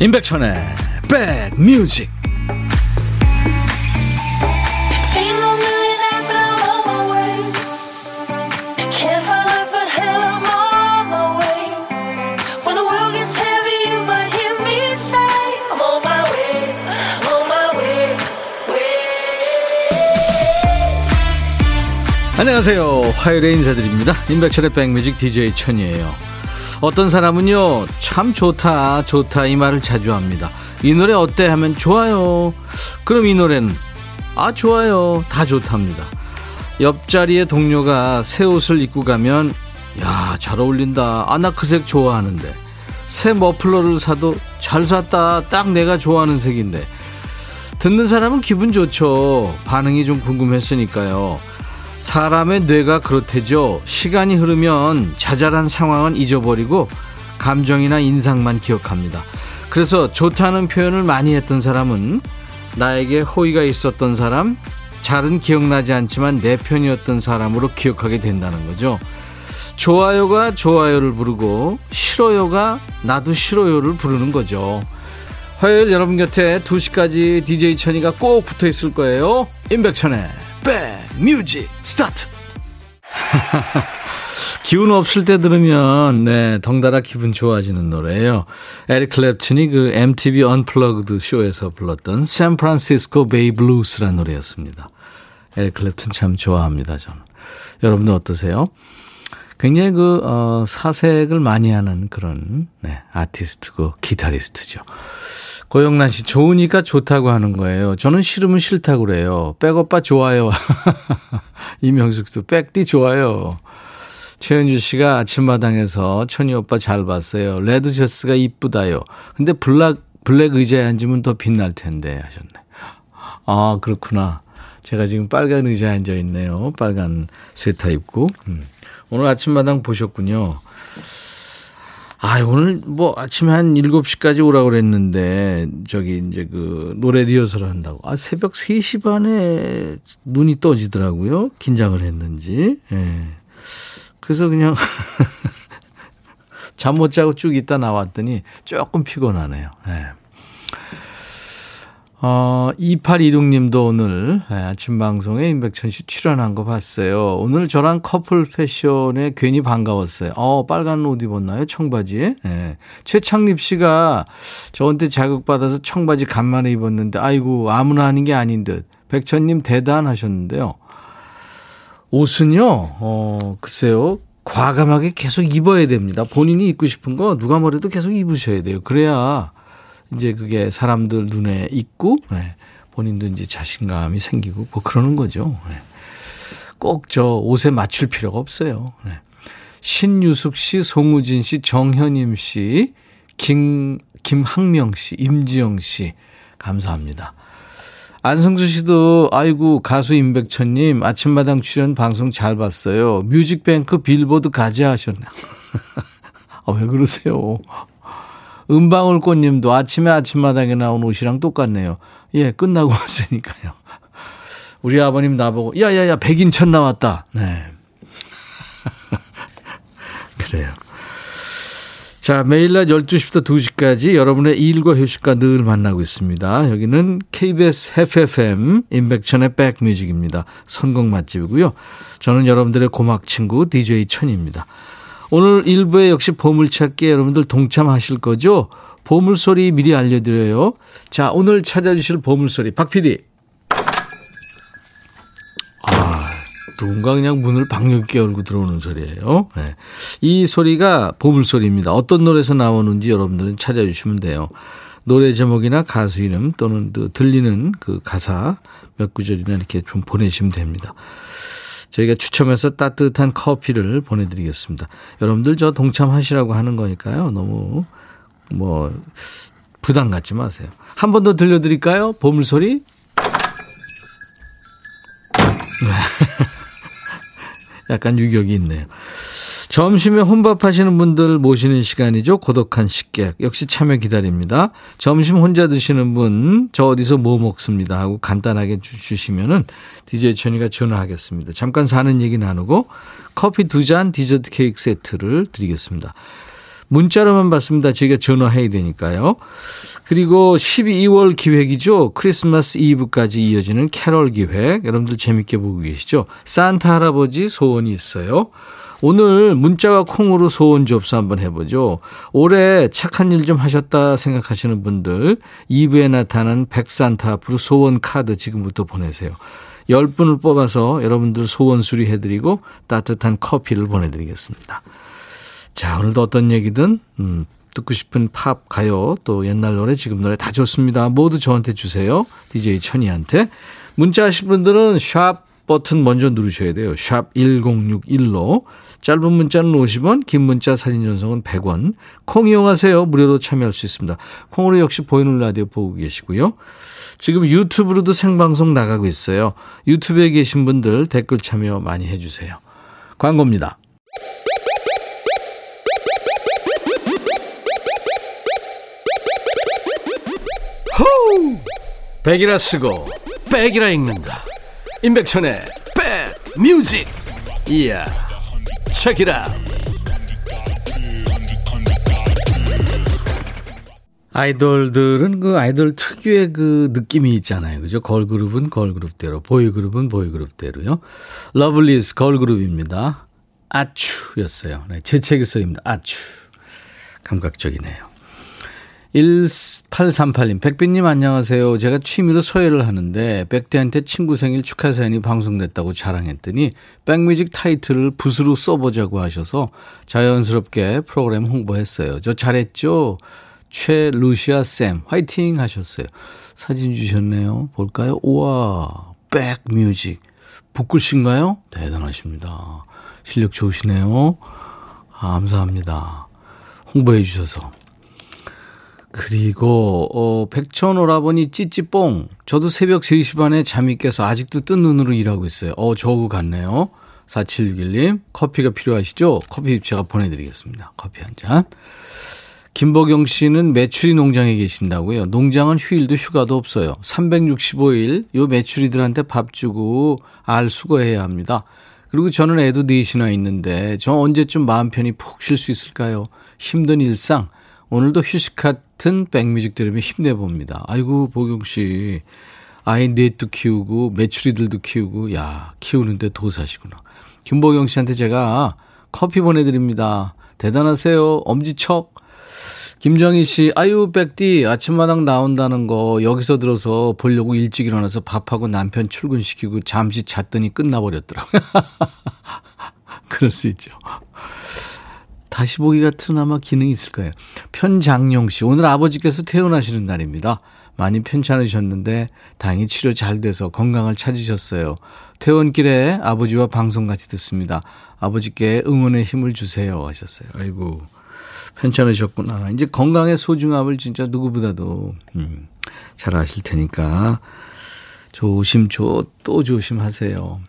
임백천의 백뮤직. 안녕하세요. 화요일에 인사드립니다. 임백천의 백뮤직 DJ 천이에요 어떤 사람은요, 참 좋다, 좋다 이 말을 자주 합니다. 이 노래 어때 하면 좋아요. 그럼 이 노래는 아, 좋아요. 다 좋답니다. 옆자리에 동료가 새 옷을 입고 가면 야, 잘 어울린다. 아, 나 그 색 좋아하는데. 새 머플러를 사도 잘 샀다. 딱 내가 좋아하는 색인데. 듣는 사람은 기분 좋죠. 반응이 좀 궁금했으니까요. 사람의 뇌가 그렇대죠. 시간이 흐르면 자잘한 상황은 잊어버리고 감정이나 인상만 기억합니다. 그래서 좋다는 표현을 많이 했던 사람은 나에게 호의가 있었던 사람, 잘은 기억나지 않지만 내 편이었던 사람으로 기억하게 된다는 거죠. 좋아요가 좋아요를 부르고 싫어요가 나도 싫어요를 부르는 거죠. 화요일 여러분 곁에 2시까지 DJ 천이가 꼭 붙어 있을 거예요. 임백천의 백뮤직 스타트 기운 없을 때 들으면 네 덩달아 기분 좋아지는 노래예요. 에릭 클랩튼이 그 MTV Unplugged 쇼에서 불렀던 San Francisco Bay Blues라는 노래였습니다. 에릭 클랩튼 참 좋아합니다 저는. 여러분들 어떠세요? 굉장히 그 어, 사색을 많이 하는 그런 네, 아티스트고 기타리스트죠. 고영란 씨, 좋으니까 좋다고 하는 거예요. 저는 싫으면 싫다고 그래요. 백오빠 좋아요. 이명숙 씨, 백디 좋아요. 최현주 씨가 아침마당에서 천희 오빠 잘 봤어요. red 셔츠가 이쁘다요. 근데 black, black 의자에 앉으면 더 빛날 텐데 하셨네. 아, 그렇구나. 제가 지금 빨간 의자에 앉아 있네요. 빨간 스웨터 입고. 음. 오늘 아침마당 보셨군요. 아, 오늘 뭐 아침에 한 7시까지 오라고 그랬는데, 저기 이제 그 노래 리허설을 한다고. 아, 새벽 3시 반에 눈이 떠지더라고요. 긴장을 했는지. 예. 그래서 그냥 잠 못 자고 쭉 있다 나왔더니 조금 피곤하네요. 예. 어, 2816님도 오늘 예, 아침 방송에 임백천 씨 출연한 거 봤어요. 오늘 저랑 커플 패션에 괜히 반가웠어요. 어, 빨간 옷 입었나요? 청바지에? 예. 최창립 씨가 저한테 자극받아서 청바지 간만에 입었는데, 아이고, 아무나 하는 게 아닌 듯. 백천님 대단하셨는데요. 옷은요, 어, 글쎄요. 과감하게 계속 입어야 됩니다. 본인이 입고 싶은 거 누가 뭐래도 계속 입으셔야 돼요. 그래야 이제 그게 사람들 눈에 있고 네. 본인도 이제 자신감이 생기고 뭐 그러는 거죠. 네. 꼭저 옷에 맞출 필요가 없어요. 네. 신유숙 씨, 송우진 씨, 정현임 씨, 김, 김학명 씨, 임지영 씨, 감사합니다. 안성수 씨도, 아이고, 가수 임백천님, 아침마당 출연 방송 잘 봤어요. 뮤직뱅크 빌보드 가지 하셨네. 아, 왜 그러세요? 은방울꽃님도 아침에 아침마당에 나온 옷이랑 똑같네요. 예, 끝나고 왔으니까요. 우리 아버님 나보고, 야야야, 백인천 나왔다. 네. 그래요. 자, 매일 낮 12시부터 2시까지 여러분의 일과 휴식과 늘 만나고 있습니다. 여기는 KBS FFM 인백천의 백뮤직입니다. 선곡 맛집이고요. 저는 여러분들의 고막 친구 DJ 천입니다. 오늘 1부에 역시 보물찾기 여러분들 동참하실 거죠? 보물소리 미리 알려드려요. 자, 오늘 찾아주실 보물소리. 박 PD. 아, 누군가 그냥 문을 박력있게 열고 들어오는 소리예요. 네. 이 소리가 보물소리입니다. 어떤 노래에서 나오는지 여러분들은 찾아주시면 돼요. 노래 제목이나 가수 이름 또는 그 들리는 그 가사 몇 구절이나 이렇게 좀 보내시면 됩니다. 저희가 추첨해서 따뜻한 커피를 보내드리겠습니다. 여러분들 저 동참하시라고 하는 거니까요. 너무 뭐 부담 갖지 마세요. 한 번 더 들려드릴까요? 보물소리? 약간 유격이 있네요. 점심에 혼밥 하시는 분들 모시는 시간이죠. 고독한 식객. 역시 참여 기다립니다. 점심 혼자 드시는 분, 저 어디서 뭐 먹습니다. 하고 간단하게 주시면은 DJ 천이가 전화하겠습니다. 잠깐 사는 얘기 나누고 커피 두 잔 디저트 케이크 세트를 드리겠습니다. 문자로만 받습니다. 저희가 전화해야 되니까요. 그리고 12월 기획이죠. 크리스마스 이브까지 이어지는 캐럴 기획. 여러분들 재밌게 보고 계시죠? 산타 할아버지 소원이 있어요. 오늘 문자와 콩으로 소원 접수 한번 해보죠. 올해 착한 일 좀 하셨다 생각하시는 분들 2부에 나타난 백산타 앞으로 소원 카드 지금부터 보내세요. 10분을 뽑아서 여러분들 소원 수리해드리고 따뜻한 커피를 보내드리겠습니다. 자, 오늘도 어떤 얘기든 음, 듣고 싶은 팝, 가요, 또 옛날 노래, 지금 노래 다 좋습니다. 모두 저한테 주세요. DJ 천이한테. 문자 하실 분들은 샵 버튼 먼저 누르셔야 돼요. 샵 1061로. 짧은 문자는 50원, 긴 문자 사진 전송은 100원. 콩 이용하세요. 무료로 참여할 수 있습니다. 콩으로 역시 보이는 라디오 보고 계시고요. 지금 유튜브로도 생방송 나가고 있어요. 유튜브에 계신 분들 댓글 참여 많이 해주세요. 광고입니다. 호우! 백이라 쓰고 백이라 읽는다. 임백천의 백 뮤직. 이야. 책이라. 아이돌들은 그 아이돌 특유의 그 느낌이 있잖아요. 그죠? 걸그룹은 걸그룹대로, 보이그룹은 보이그룹대로요. 러블리즈 걸그룹입니다. Ah-Choo였어요. 네, 재채기 써입니다. 아추. 감각적이네요. 1838님, 백디님 안녕하세요. 제가 취미로 서예를 하는데 백디한테 친구 생일 축하 사연이 방송됐다고 자랑했더니 백뮤직 타이틀을 붓으로 써보자고 하셔서 자연스럽게 프로그램 홍보했어요. 저 잘했죠? 최루시아 쌤 화이팅 하셨어요. 사진 주셨네요. 볼까요? 우와 백뮤직 붓글씨인가요? 대단하십니다. 실력 좋으시네요. 감사합니다. 홍보해 주셔서. 그리고 어 백천 오라버니 찌찌뽕 저도 새벽 3시 반에 잠이 깨서 아직도 뜬 눈으로 일하고 있어요. 어 저거 같네요. 4761님 커피가 필요하시죠? 커피 제가 보내드리겠습니다. 커피 한 잔. 김보경 씨는 메추리 농장에 계신다고요. 농장은 휴일도 휴가도 없어요. 365일 요 메추리들한테 밥 주고 알 수거해야 합니다. 그리고 저는 애도 넷이나 있는데 저 언제쯤 마음 편히 푹 쉴 수 있을까요? 힘든 일상 오늘도 휴식 같은 백뮤직 들으며 힘내봅니다. 아이고, 보경 씨. 아이 넷도 키우고, 메추리들도 키우고, 야, 키우는데 도사시구나. 김보경 씨한테 제가 커피 보내드립니다. 대단하세요. 엄지척. 김정희 씨, 아유, 백디, 아침마당 나온다는 거 여기서 들어서 보려고 일찍 일어나서 밥하고 남편 출근시키고 잠시 잤더니 끝나버렸더라고요. 그럴 수 있죠. 다시 보기 같은 아마 기능이 있을 거예요. 편장용 씨, 오늘 아버지께서 퇴원하시는 날입니다. 많이 편찮으셨는데 다행히 치료 잘 돼서 건강을 찾으셨어요. 퇴원길에 아버지와 방송 같이 듣습니다. 아버지께 응원의 힘을 주세요 하셨어요. 아이고 편찮으셨구나. 이제 건강의 소중함을 진짜 누구보다도 음, 잘 아실 테니까 조심 조, 또 조심하세요.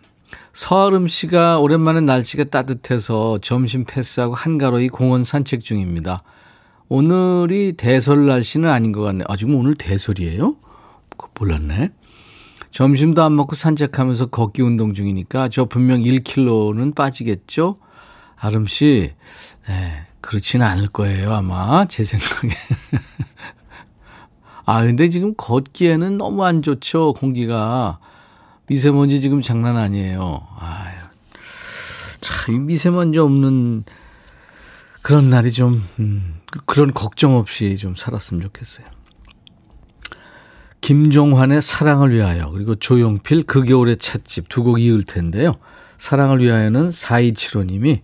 서아름 씨가 오랜만에 날씨가 따뜻해서 점심 패스하고 한가로이 공원 산책 중입니다. 오늘이 대설 날씨는 아닌 것 같네. 아, 지금 오늘 대설이에요? 몰랐네. 점심도 안 먹고 산책하면서 걷기 운동 중이니까 저 분명 1kg는 빠지겠죠? 아름 씨, 네, 그렇지는 않을 거예요, 아마. 제 생각에. 아, 근데 지금 걷기에는 너무 안 좋죠, 공기가. 미세먼지 지금 장난 아니에요. 아유. 참, 미세먼지 없는 그런 날이 좀, 음, 그런 걱정 없이 좀 살았으면 좋겠어요. 김종환의 사랑을 위하여, 그리고 조용필 그 겨울의 찻집 두 곡 이을 텐데요. 사랑을 위하여는 4275님이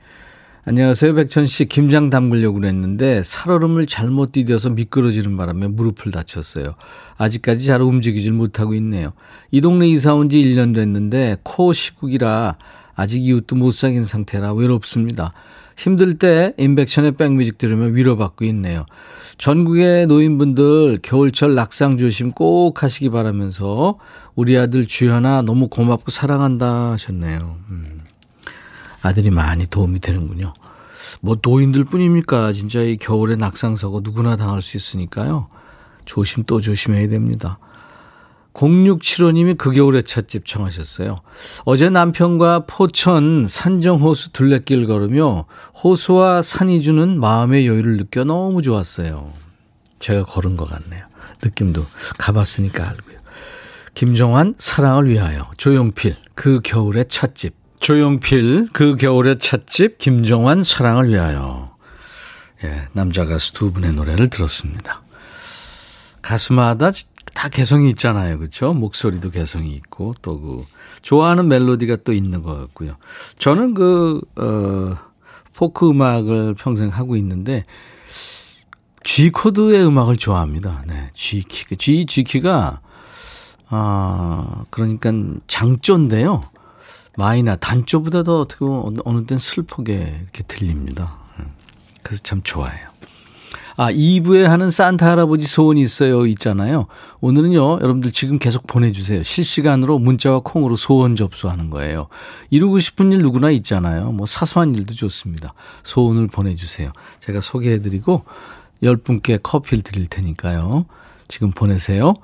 안녕하세요. 백천 씨. 김장 담그려고 그랬는데 살얼음을 잘못 디뎌서 미끄러지는 바람에 무릎을 다쳤어요. 아직까지 잘 움직이질 못하고 있네요. 이 동네 이사 온 지 1년 됐는데 코 시국이라 아직 이웃도 못 사귄 상태라 외롭습니다. 힘들 때 인백션의 백뮤직 들으면 위로받고 있네요. 전국의 노인분들 겨울철 낙상 조심 꼭 하시기 바라면서 우리 아들 주연아 너무 고맙고 사랑한다 하셨네요. 음. 아들이 많이 도움이 되는군요. 뭐 노인들 뿐입니까? 진짜 이 겨울에 낙상사고 누구나 당할 수 있으니까요. 조심 또 조심해야 됩니다. 0675님이 그 겨울의 찻집 청하셨어요. 어제 남편과 포천 산정호수 둘레길 걸으며 호수와 산이 주는 마음의 여유를 느껴 너무 좋았어요. 제가 걸은 것 같네요. 느낌도 가봤으니까 알고요. 김정환 사랑을 위하여 조용필 그 겨울의 찻집 조용필 그 겨울의 찻집 김정환 사랑을 위하여 예, 남자 가수 두 분의 노래를 들었습니다. 가수마다 다 개성이 있잖아요. 그렇죠? 목소리도 개성이 있고 또 그 좋아하는 멜로디가 또 있는 것 같고요. 저는 그 어, 포크 음악을 평생 하고 있는데 G 코드의 음악을 좋아합니다. 네, G 키, G G 키가 아 그러니까 장조인데요. 마이나 단조보다 더 어떻게 보면 어느 땐 슬프게 이렇게 들립니다. 음, 그래서 참 좋아해요. 아, 2부에 하는 산타 할아버지 소원이 있어요. 있잖아요. 오늘은요, 여러분들 지금 계속 보내주세요. 실시간으로 문자와 콩으로 소원 접수하는 거예요. 이루고 싶은 일 누구나 있잖아요. 뭐 사소한 일도 좋습니다. 소원을 보내주세요. 제가 소개해드리고, 10분께 커피를 드릴 테니까요. 지금 보내세요.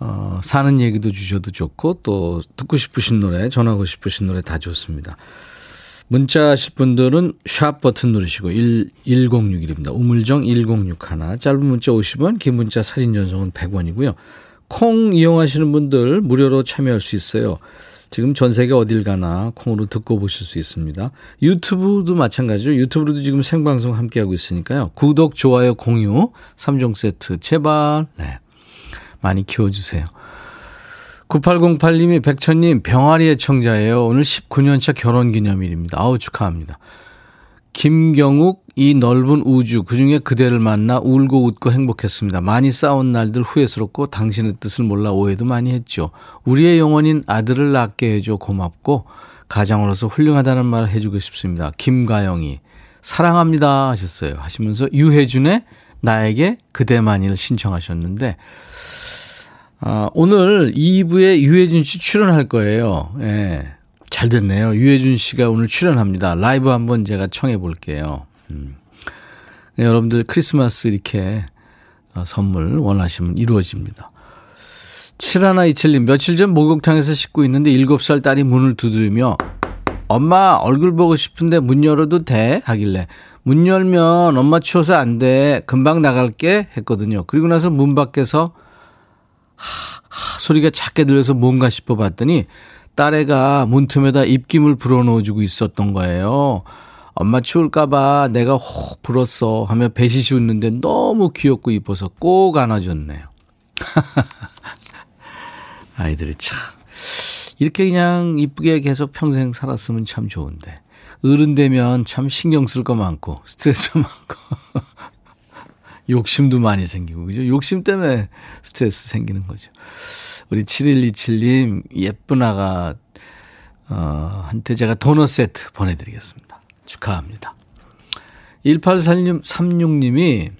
어, 사는 얘기도 주셔도 좋고, 또 듣고 싶으신 노래, 전하고 싶으신 노래 다 좋습니다. 문자 하실 분들은 샵 버튼 누르시고 1, 1061입니다. 우물정 1061. 짧은 문자 50원, 긴 문자 사진 전송은 100원이고요. 콩 이용하시는 분들 무료로 참여할 수 있어요. 지금 전 세계 어딜 가나 콩으로 듣고 보실 수 있습니다. 유튜브도 마찬가지죠. 유튜브로도 지금 생방송 함께하고 있으니까요. 구독, 좋아요, 공유, 3종 세트 제발 네. 많이 키워주세요. 9808님이 백천님 병아리 애청자예요. 오늘 19년차 결혼 기념일입니다. 아우 축하합니다. 김경욱 이 넓은 우주 그중에 그대를 만나 울고 웃고 행복했습니다. 많이 싸운 날들 후회스럽고 당신의 뜻을 몰라 오해도 많이 했죠. 우리의 영혼인 아들을 낳게 해줘 고맙고 가장으로서 훌륭하다는 말을 해주고 싶습니다. 김가영이 사랑합니다 하셨어요. 하시면서 유혜준의 나에게 그대만일 신청하셨는데 아, 오늘 2부에 유해준 씨 출연할 거예요. 예. 잘 됐네요. 유해준 씨가 오늘 출연합니다. 라이브 한번 제가 청해 볼게요. 음. 네, 여러분들 크리스마스 이렇게 어, 선물 원하시면 이루어집니다. 7127님, 며칠 전 목욕탕에서 씻고 있는데 7살 딸이 문을 두드리며 엄마 얼굴 보고 싶은데 문 열어도 돼? 하길래 문 열면 엄마 추워서 안 돼. 금방 나갈게 했거든요. 그리고 나서 문 밖에서 하, 하, 소리가 작게 들려서 뭔가 싶어 봤더니 딸애가 문틈에다 입김을 불어넣어주고 있었던 거예요. 엄마 추울까봐 내가 혹 불었어 하며 배시시 웃는데 너무 귀엽고 이뻐서 꼭 안아줬네요. 아이들이 참 이렇게 그냥 이쁘게 계속 평생 살았으면 참 좋은데 어른 되면 참 신경 쓸 거 많고 스트레스 많고 욕심도 많이 생기고, 그죠? 욕심 때문에 스트레스 생기는 거죠. 우리 7127님, 예쁜 아가, 어, 한테 제가 도넛 세트 보내드리겠습니다. 축하합니다. 1836님이,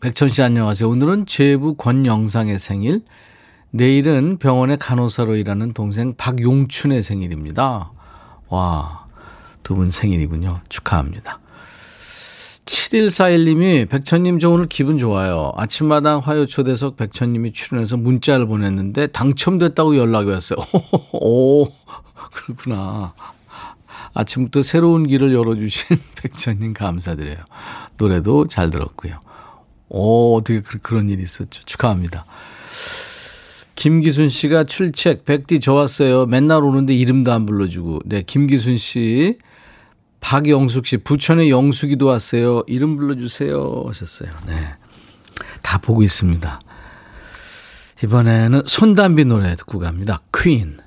백천 씨 안녕하세요. 오늘은 제부 권영상의 생일, 내일은 병원의 간호사로 일하는 동생 박용춘의 생일입니다. 와, 두 분 생일이군요. 축하합니다. 7141님이 백천님 저 오늘 기분 좋아요. 아침마당 화요 초대석 백천님이 출연해서 문자를 보냈는데 당첨됐다고 연락이 왔어요. 오, 그렇구나. 아침부터 새로운 길을 열어주신 백천님 감사드려요. 노래도 잘 들었고요. 오, 어떻게 그런 일이 있었죠. 축하합니다. 김기순 씨가 출첵, 백디 좋았어요. 맨날 오는데 이름도 안 불러주고. 네, 김기순 씨. 박영숙 씨, 부천에 영숙이도 왔어요. 이름 불러주세요. 하셨어요. 네. 다 보고 있습니다. 이번에는 손담비 노래 듣고 갑니다. 퀸.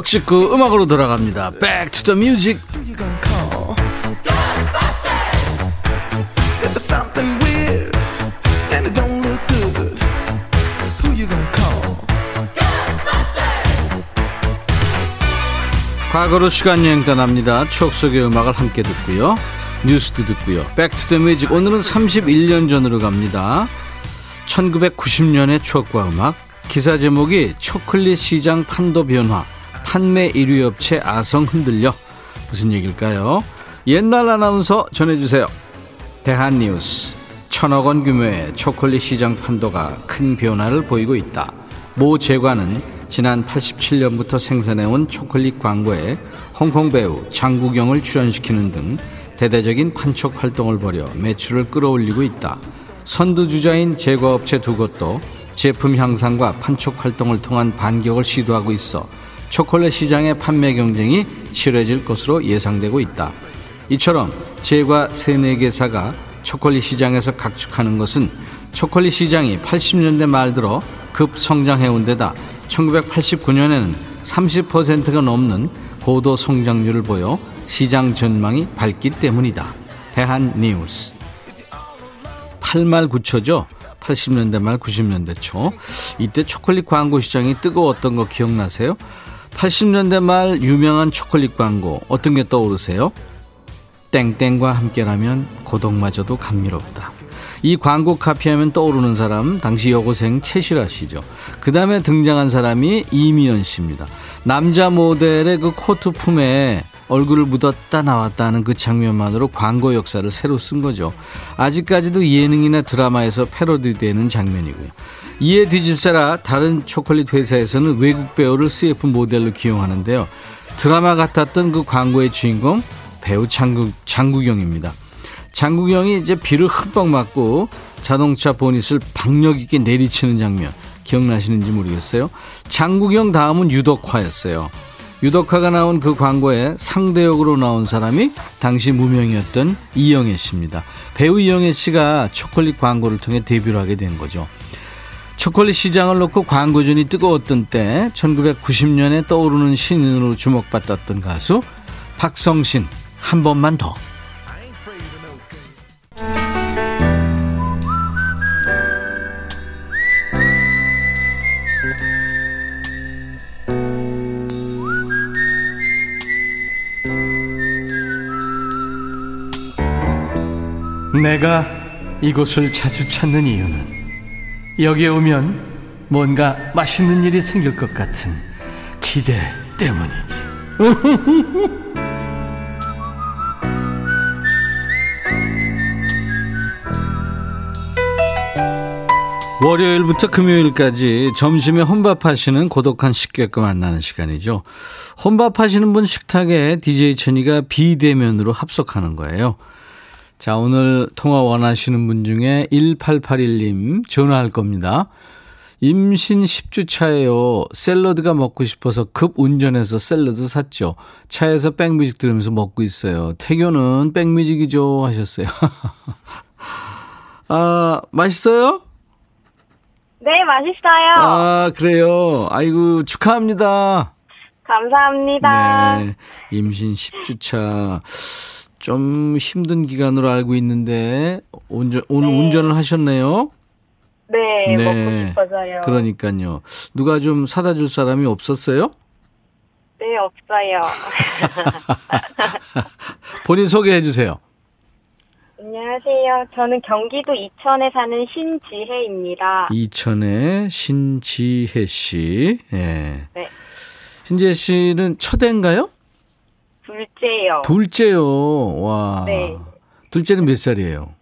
추억 식구 음악으로 돌아갑니다. Back to the music. 과거로 시간 여행 떠납니다. 추억 속의 음악을 함께 듣고요. 뉴스도 듣고요. Back to the music. 오늘은 31년 전으로 갑니다. 1990년의 추억과 음악, 기사 제목이 초콜릿 시장 판도 변화, 판매 1위 업체 아성 흔들려. 무슨 얘기일까요? 옛날 아나운서 전해주세요. 대한뉴스. 천억 원 규모의 초콜릿 시장 판도가 큰 변화를 보이고 있다. 모 재관은 지난 87년부터 생산해온 초콜릿 광고에 홍콩 배우 장국영을 출연시키는 등 대대적인 판촉 활동을 벌여 매출을 끌어올리고 있다. 선두주자인 제과업체 두 곳도 제품 향상과 판촉 활동을 통한 반격을 시도하고 있어 초콜릿 시장의 판매 경쟁이 치열해질 것으로 예상되고 있다. 이처럼 제과 세네 개사가 초콜릿 시장에서 각축하는 것은 초콜릿 시장이 80년대 말 들어 급성장해온 데다 1989년에는 30%가 넘는 고도 성장률을 보여 시장 전망이 밝기 때문이다. 대한 뉴스. 8말 9초죠? 80년대 말 90년대 초. 이때 초콜릿 광고 시장이 뜨거웠던 거 기억나세요? 80년대 말 유명한 초콜릿 광고 어떤 게 떠오르세요? 땡땡과 함께라면 고독마저도 감미롭다. 이 광고 카피하면 떠오르는 사람 당시 여고생 최실아 씨죠. 그 다음에 등장한 사람이 이미연 씨입니다. 남자 모델의 그 코트 품에 얼굴을 묻었다 나왔다 하는 그 장면만으로 광고 역사를 새로 쓴 거죠. 아직까지도 예능이나 드라마에서 패러디되는 장면이고요. 이에 뒤질세라 다른 초콜릿 회사에서는 외국 배우를 CF 모델로 기용하는데요. 드라마 같았던 그 광고의 주인공 배우 장국, 장국영입니다. 장국영이 이제 비를 흠뻑 맞고 자동차 보닛을 박력 있게 내리치는 장면 기억나시는지 모르겠어요. 장국영 다음은 유덕화였어요. 유덕화가 나온 그 광고에 상대역으로 나온 사람이 당시 무명이었던 이영애 씨입니다. 배우 이영애 씨가 초콜릿 광고를 통해 데뷔를 하게 된 거죠. 초콜릿 시장을 놓고 광고전이 뜨거웠던 때 1990년에 떠오르는 신인으로 주목받았던 가수 박성신 한 번만 더. 내가 이곳을 자주 찾는 이유는 여기에 오면 뭔가 맛있는 일이 생길 것 같은 기대 때문이지. 월요일부터 금요일까지 점심에 혼밥하시는 고독한 식객과 만나는 시간이죠. 혼밥하시는 분 식탁에 DJ 천이가 비대면으로 합석하는 거예요. 자, 오늘 통화 원하시는 분 중에 1881님 전화할 겁니다. 임신 10주 차예요. 샐러드가 먹고 싶어서 급 운전해서 샐러드 샀죠. 차에서 백뮤직 들으면서 먹고 있어요. 태교는 백뮤직이죠 하셨어요. 아, 맛있어요? 네, 맛있어요. 아, 그래요. 아이고, 축하합니다. 감사합니다. 네. 임신 10주 차. 좀 힘든 기간으로 알고 있는데, 운전, 오늘 네. 운전을 하셨네요? 네, 네, 먹고 싶어서요. 그러니까요. 누가 좀 사다 줄 사람이 없었어요? 네, 없어요. 본인 소개해 주세요. 안녕하세요. 저는 경기도 이천에 사는 신지혜입니다. 이천의 신지혜 씨. 예. 네. 신지혜 씨는 첫애인가요? 둘째요. 둘째요. 와. 네. 둘째는 몇 살이에요?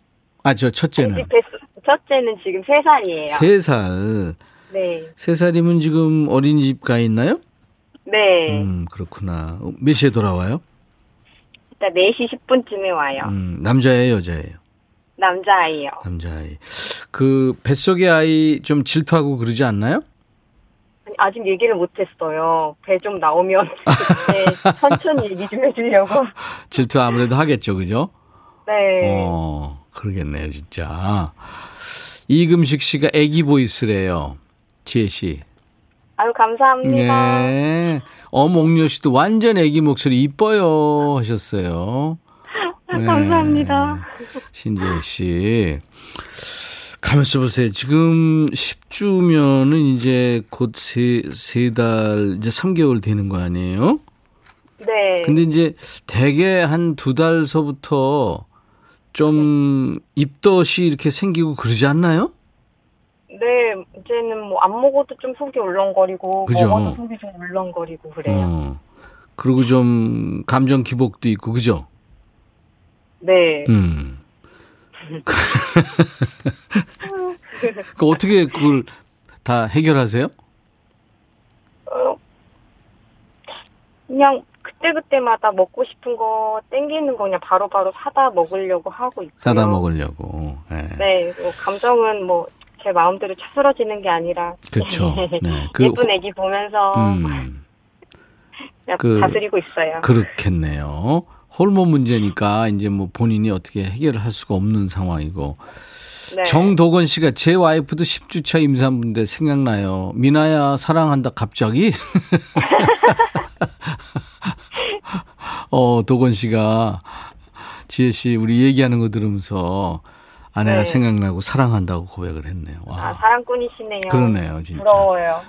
아, 저 첫째는? 첫째는 지금 세 살이에요. 세 살. 네. 세 살이면 지금 어린이집 가 있나요? 네. 음, 그렇구나. 몇 시에 돌아와요? 일단 4시 10분쯤에 와요. 음, 남자예요, 여자예요? 남자아이요. 남자아이. 그 뱃속의 아이 좀 질투하고 그러지 않나요? 아직 얘기를 못했어요. 배 좀 나오면 천천히 얘기 좀 해주려고. 질투 아무래도 하겠죠, 그죠? 네. 어, 그러겠네요, 진짜. 이금식 씨가 애기 보이스래요. 지혜 씨. 아유, 감사합니다. 네. 어몽료 씨도 완전 애기 목소리 이뻐요 하셨어요. 네. 감사합니다. 신재희 씨. 가면서 보세요. 지금 10주면은 이제 곧 세, 세 달, 이제 3개월 되는 거 아니에요? 네. 근데 이제 대개 한 두 달서부터 좀 입덧이 이렇게 생기고 그러지 않나요? 네, 이제는 뭐 안 먹어도 좀 속이 울렁거리고 그죠. 먹어도 속이 좀 울렁거리고 그래요. 어. 그리고 좀 감정 기복도 있고 그죠? 네. 음. 그 어떻게 그걸 다 해결하세요? 어, 그냥 그때그때마다 먹고 싶은 거 땡기는 거 그냥 바로바로 사다 먹으려고 하고 있고요. 사다 먹으려고. 예. 네, 뭐 감정은 뭐 제 마음대로 차스러지는 게 아니라 그렇죠. 네. 그 예쁜 애기 보면서 음. 그냥 그- 다스리고 있어요. 그렇겠네요. 호르몬 문제니까 이제 뭐 본인이 어떻게 해결을 할 수가 없는 상황이고. 네. 정도건 씨가 제 와이프도 10주 차 임산부인데 생각나요. 미나야 사랑한다 갑자기? 어, 도건 씨가 지혜 씨 우리 얘기하는 거 들으면서 아내가 네. 생각나고 사랑한다고 고백을 했네요. 와. 아, 사랑꾼이시네요. 그러네요, 진짜. 부러워요.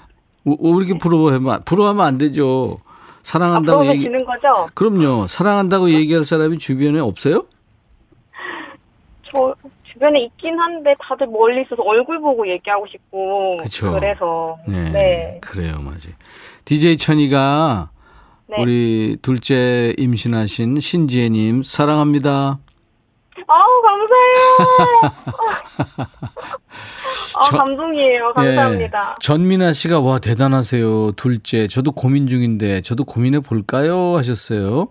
우- 왜 이렇게 부러워하면 부러워하면 안 되죠. 아, 사랑한다고 얘기 부러워지는 거죠? 그럼요. 사랑한다고 얘기할 사람이 주변에 없어요? 저 주변에 있긴 한데 다들 멀리 있어서 얼굴 보고 얘기하고 싶고 그쵸. 그래서 네. 네. 그래요, 맞아요. DJ 천이가 네. 우리 둘째 임신하신 신지혜님 사랑합니다. 아우 감사해요. 아 저- 감동이에요. 감사합니다. 예. 전민아 씨가 와 대단하세요. 둘째 저도 고민 중인데 저도 고민해 볼까요 하셨어요.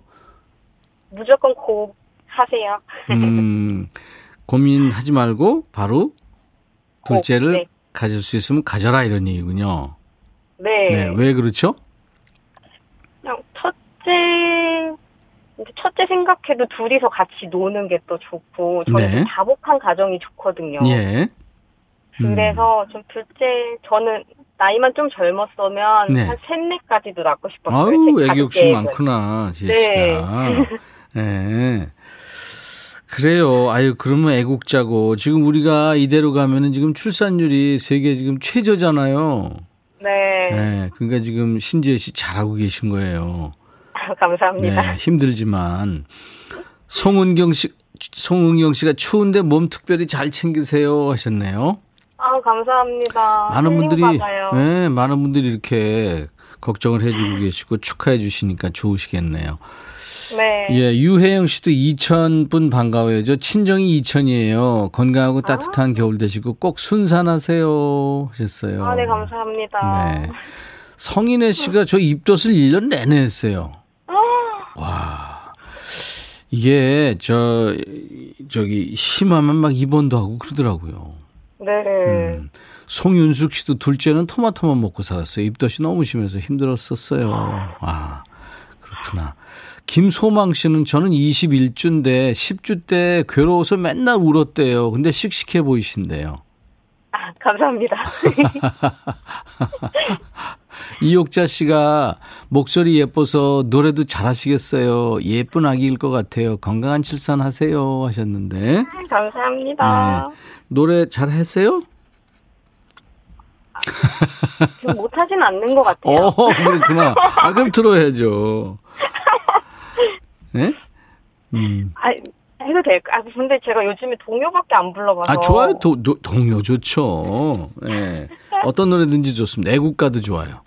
무조건 고 하세요. 음, 고민하지 말고 바로 둘째를 네. 가질 수 있으면 가져라 이런 얘기군요. 네. 네, 왜 그렇죠? 그냥 첫째 첫째 생각해도 둘이서 같이 노는 게 또 좋고 저는 네. 좀 다복한 가정이 좋거든요. 예. 음. 그래서 좀 둘째 저는 나이만 좀 젊었으면 네. 한 셋넷까지도 낳고 싶었어요. 아유, 제 애기 욕심. 많구나, 지혜 네. 씨가. 예. 그래요. 아유, 그러면 애국자고. 지금 우리가 이대로 가면은 지금 출산율이 세계 지금 최저잖아요. 네. 예. 그러니까 지금 신지혜 씨 잘하고 계신 거예요. 감사합니다. 네. 힘들지만. 송은경 씨, 송은경 씨가 추운데 몸 특별히 잘 챙기세요 하셨네요. 아 감사합니다. 많은 분들이, 힐링받아요. 예, 많은 분들이 이렇게 걱정을 해주고 계시고 축하해 주시니까 좋으시겠네요. 네. 예, 유혜영 씨도 이천 분 반가워요. 저 친정이 이천이에요. 건강하고 따뜻한 겨울 되시고 꼭 순산하세요 하셨어요. 아, 네 감사합니다. 네. 성인혜 씨가 저 입덧을 1년 내내 했어요. 아. 와. 이게 저 저기 심하면 막 입원도 하고 그러더라고요. 네. 음. 송윤숙 씨도 둘째는 토마토만 먹고 살았어요. 입덧이 너무 심해서 힘들었었어요. 아, 그렇구나. 김소망 씨는 저는 21주인데 10주 때 괴로워서 맨날 울었대요. 근데 씩씩해 보이신대요. 아 감사합니다. 이옥자 씨가 목소리 예뻐서 노래도 잘하시겠어요. 예쁜 아기일 것 같아요. 건강한 출산 하세요 하셨는데 감사합니다. 노래 잘 했어요? 지금 못하진 않는 것 같아요. 어, 그렇구나. 아, 그럼 들어야죠. 네? 음. 아, 해도 될까? 아, 근데 제가 요즘에 동요밖에 안 불러봐서. 아, 좋아요. 도, 도- 동요 좋죠. 예. 어떤 노래든지 좋습니다. 애국가도 좋아요.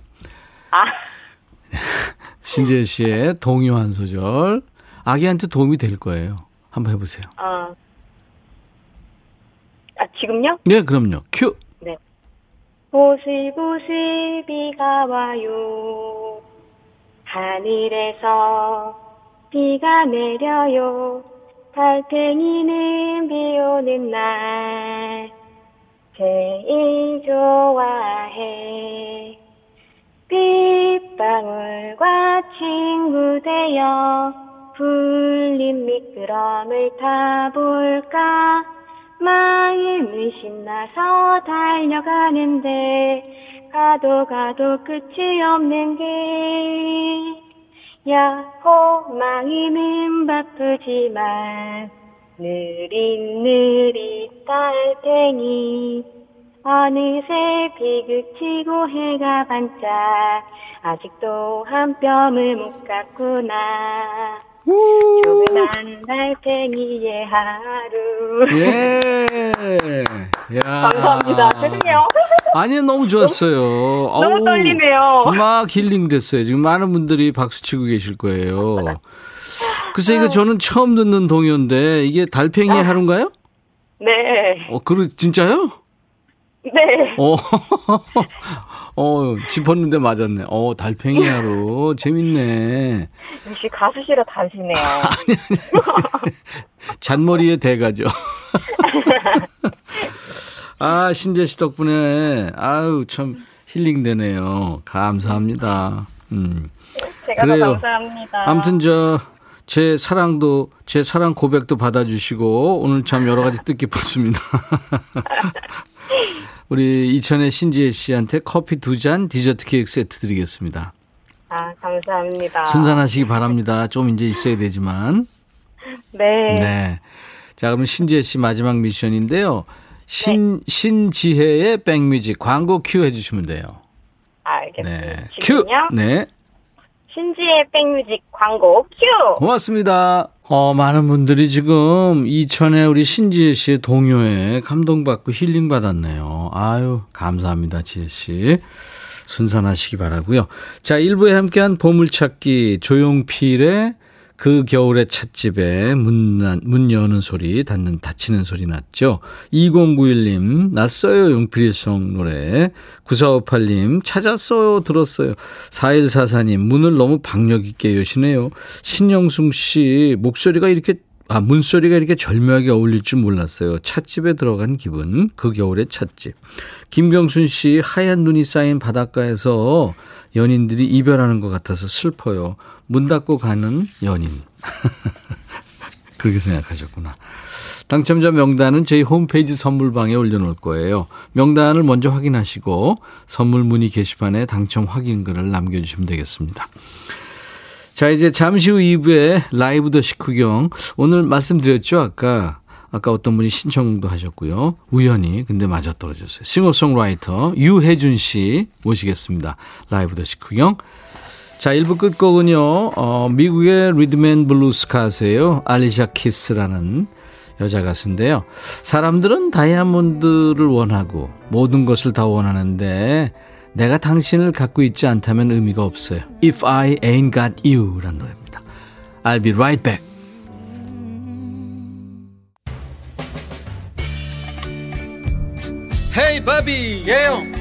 아, 신재 씨의 동요 한 소절. 아기한테 도움이 될 거예요. 한번 해보세요. 아. 아, 지금요? 네, 그럼요. 큐. 보슬보슬 비가 와요. 하늘에서 비가 내려요. 달팽이는 비 오는 날 제일 좋아해. 빗방울과 친구 되어 불린 미끄럼을 타볼까? 마음은 신나서 달려가는데 가도 가도 끝이 없는 길 야 호 망이는 바쁘지만 느릿느릿 달팽이 어느새 비 그치고 해가 반짝 아직도 한 뼘을 못 갔구나 조그만 달팽이의 하루 예. 야. 감사합니다. 죄송해요. 아니, 너무 좋았어요. 너무 어우, 떨리네요. 막 힐링 됐어요. 지금 많은 분들이 박수 치고 계실 거예요. 글쎄, 이거 저는 처음 듣는 동요인데, 이게 달팽이 하루인가요? 네. 어, 그, 진짜요? 네. 어, 어, 짚었는데 맞았네. 어, 달팽이 하루. 재밌네. 역시 가수시러 다시네요. 잔머리의 대가죠. 아, 신재 씨 덕분에, 아유, 참 힐링되네요. 감사합니다. 음. 제가 그래요. 더 감사합니다. 아무튼 저, 제 사랑도, 제 사랑 고백도 받아주시고, 오늘 참 여러 가지 뜻깊었습니다. 우리 이천의 신지혜 씨한테 커피 두 잔 디저트 케이크 세트 드리겠습니다. 아, 감사합니다. 순산하시기 바랍니다. 좀 이제 있어야 되지만. 네. 네. 자, 그럼 신지혜 씨 마지막 미션인데요. 신, 신지혜의 백뮤직 광고 큐 해주시면 돼요. 알겠습니다. 네. 큐! 네. 신지의 백뮤직 광고 큐! 고맙습니다. 어, 많은 분들이 지금 이천의 우리 신지혜 씨의 동요에 감동받고 힐링 받았네요. 아유, 감사합니다, 지혜 씨. 순산하시기 바라고요. 자, 1부에 함께한 보물찾기 조용필의 그 겨울의 찻집에 문, 난- 문 여는 소리, 닫는, 닫히는 소리 났죠. 2091님, 났어요, 용필이송 노래. 9458님, 찾았어요, 들었어요. 4144님, 문을 너무 박력 있게 여시네요. 신영숙 씨, 목소리가 이렇게, 아, 문소리가 이렇게 절묘하게 어울릴 줄 몰랐어요. 찻집에 들어간 기분, 그 겨울의 찻집. 김경순 씨, 하얀 눈이 쌓인 바닷가에서 연인들이 이별하는 것 같아서 슬퍼요. 문 닫고 가는 연인. 그렇게 생각하셨구나. 당첨자 명단은 저희 홈페이지 선물방에 올려놓을 거예요. 명단을 먼저 확인하시고 선물 문의 게시판에 당첨 확인글을 남겨주시면 되겠습니다. 자, 이제 잠시 후 2부에 라이브 더 식후경. 오늘 말씀드렸죠, 아까. 아까 어떤 분이 신청도 하셨고요. 우연히, 근데 맞아 떨어졌어요. 싱어송라이터 유혜준 씨 모시겠습니다. 라이브 더 식후경. 자, 1부 끝곡은요, 어, 미국의 리듬 앤 블루스 가수예요. 알리샤 키스라는 여자 가수인데요. 사람들은 다이아몬드를 원하고 모든 것을 다 원하는데 내가 당신을 갖고 있지 않다면 의미가 없어요. If I ain't got you 라는 노래입니다. I'll be right back. 헤이 바비 예요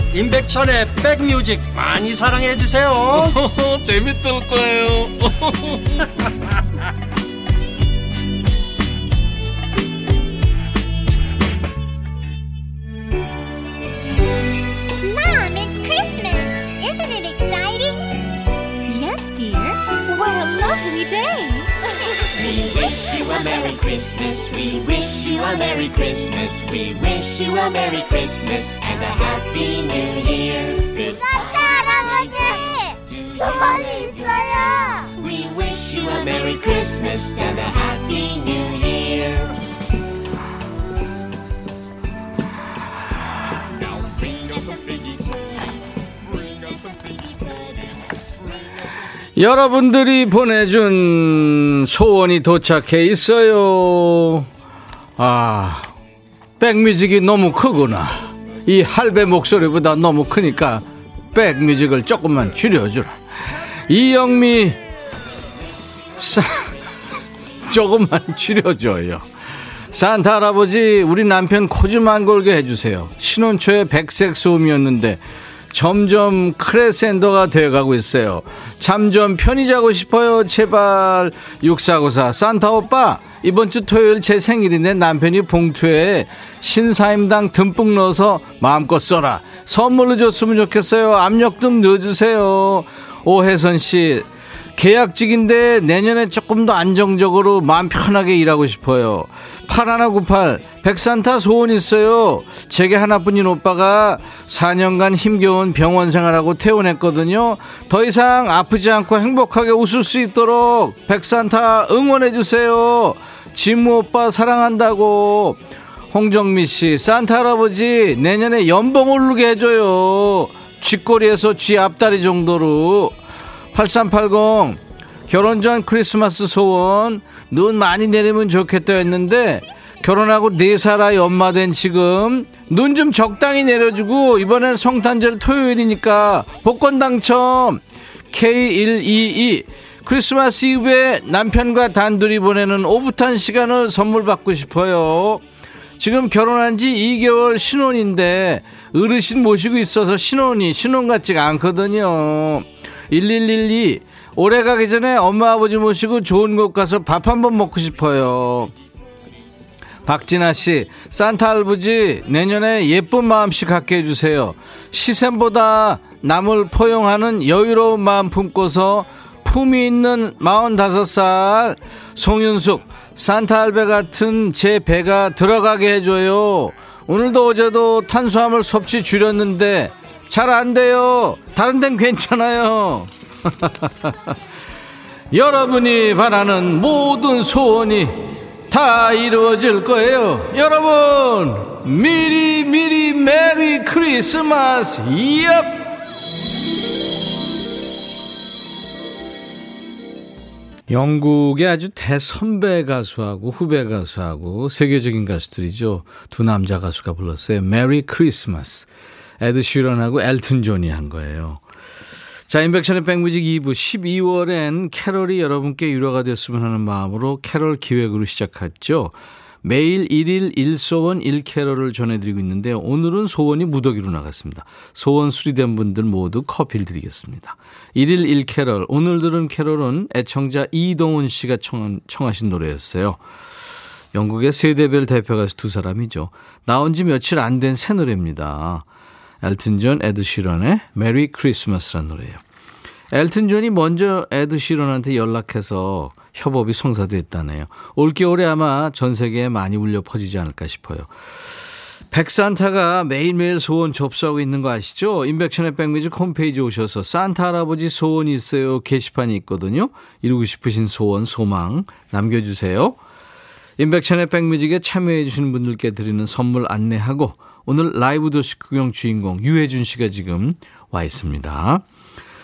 임백천의 백뮤직 많이 사랑해 주세요 재밌을 거예요 Mom, it's Christmas! Isn't it exciting? Yes, dear. What a lovely day. We wish you a Merry Christmas. We wish you a Merry Christmas. We wish you a Merry Christmas and a Happy New Year. Goodbye. We wish you a Merry Christmas and a Happy New Year. Now bring us a piggy, bring us a piggy, 여러분들이 보내준 소원이 도착해 있어요. 아 백뮤직이 너무 크구나. 이 할배 목소리보다 너무 크니까 백뮤직을 조금만 줄여주라. 이영미 사, 조금만 줄여줘요. 산타 할아버지 우리 남편 코 좀 안 골게 해주세요. 신혼 초에 백색 소음이었는데 점점 크레센더가 돼가고 있어요. 잠 좀 편히 자고 싶어요. 제발. 6494 산타 오빠 이번 주 토요일 제 생일인데 남편이 봉투에 신사임당 듬뿍 넣어서 마음껏 써라. 선물로 줬으면 좋겠어요. 압력 좀 넣어주세요. 오혜선 씨 계약직인데 내년에 조금 더 안정적으로 마음 편하게 일하고 싶어요. 8198 백산타 소원 있어요. 제게 하나뿐인 오빠가 4년간 힘겨운 병원 생활하고 퇴원했거든요. 더 이상 아프지 않고 행복하게 웃을 수 있도록 백산타 응원해주세요. 진무 오빠 사랑한다고. 홍정미 씨 산타 할아버지 내년에 연봉 오르게 해줘요. 쥐꼬리에서 쥐 앞다리 정도로. 8380 결혼 전 크리스마스 소원 눈 많이 내리면 좋겠다 했는데 결혼하고 네 살 아이 엄마 된 지금 눈 좀 적당히 내려주고 이번엔 성탄절 토요일이니까 복권 당첨 K122 크리스마스 이브에 남편과 단둘이 보내는 오붓한 시간을 선물 받고 싶어요. 지금 결혼한 지 2개월 신혼인데 어르신 모시고 있어서 신혼이 신혼 같지가 않거든요. 1112 올해 가기 전에 엄마 아버지 모시고 좋은 곳 가서 밥 한번 먹고 싶어요. 박진아 씨, 산타 할아버지 내년에 예쁜 마음씨 갖게 해주세요. 시샘보다 남을 포용하는 여유로운 마음 품고서 품이 있는 45살 송윤숙 산타 할배 같은 제 배가 들어가게 해줘요. 오늘도 어제도 탄수화물 섭취 줄였는데 잘 안 돼요. 다른 데는 괜찮아요. 여러분이 바라는 모든 소원이 다 이루어질 거예요. 여러분, 미리 미리 메리 크리스마스. 얍! 영국의 아주 대선배 가수하고 후배 가수하고 세계적인 가수들이죠. 두 남자 가수가 불렀어요. Merry Christmas. 에드 시런하고 엘튼 존이 한 거예요. 자, 인백션의 백뮤직 2부 12월엔 캐럴이 여러분께 위로가 됐으면 하는 마음으로 캐럴 기획으로 시작했죠. 매일 1일 1소원 1캐럴을 전해드리고 있는데 오늘은 소원이 무더기로 나갔습니다. 소원 수리된 분들 모두 커피를 드리겠습니다. 1일 1캐럴 오늘 들은 캐럴은 애청자 이동훈 씨가 청, 청하신 노래였어요. 영국의 세대별 대표 가수 두 사람이죠. 나온 지 며칠 안 된 새 노래입니다. 엘튼 존, 에드 시런의 Merry Christmas란 노래예요. 엘튼 존이 먼저 에드 시런한테 연락해서 협업이 성사됐다네요. 올겨울에 아마 전 세계에 많이 울려 퍼지지 않을까 싶어요. 백산타가 매일매일 소원 접수하고 있는 거 아시죠? 인백션의 백뮤직 홈페이지 오셔서 산타 할아버지 소원이 있어요 게시판이 있거든요. 이루고 싶으신 소원, 소망 남겨주세요. 인백션의 백뮤직에 참여해 주시는 분들께 드리는 선물 안내하고 오늘 라이브 도시 구경 주인공 유해준 씨가 지금 와 있습니다.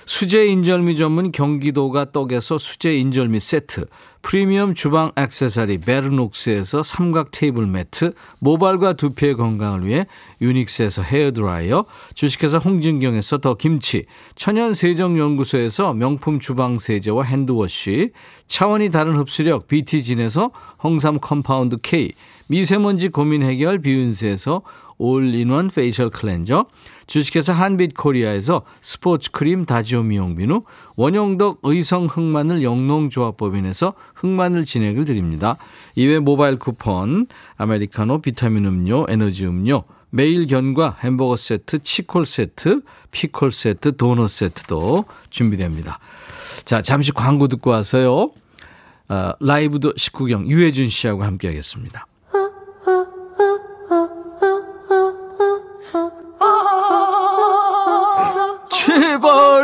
수제 인절미 전문 경기도가 떡에서 수제 인절미 세트, 프리미엄 주방 액세서리 베르녹스에서 삼각 테이블 매트, 모발과 두피의 건강을 위해 유닉스에서 헤어드라이어, 주식회사 홍진경에서 더 김치, 천연 세정연구소에서 명품 주방 세제와 hand wash, 차원이 다른 흡수력 BT진에서 홍삼 compound K, 미세먼지 고민 해결 비윤세에서 all-in-one facial cleanser, 주식회사 한빛코리아에서 스포츠 크림 다지오 미용 비누, 원형덕 의성 흑마늘 영농조합법인에서 흑마늘 진액을 드립니다. 이외 모바일 쿠폰, 아메리카노 비타민 음료, 에너지 음료, 매일 견과 햄버거 세트, 치콜 세트, 피콜 세트, 도넛 세트도 준비됩니다. 자, 잠시 광고 듣고 와서요. 어, 라이브도 19경 유혜준 씨하고 함께 하겠습니다.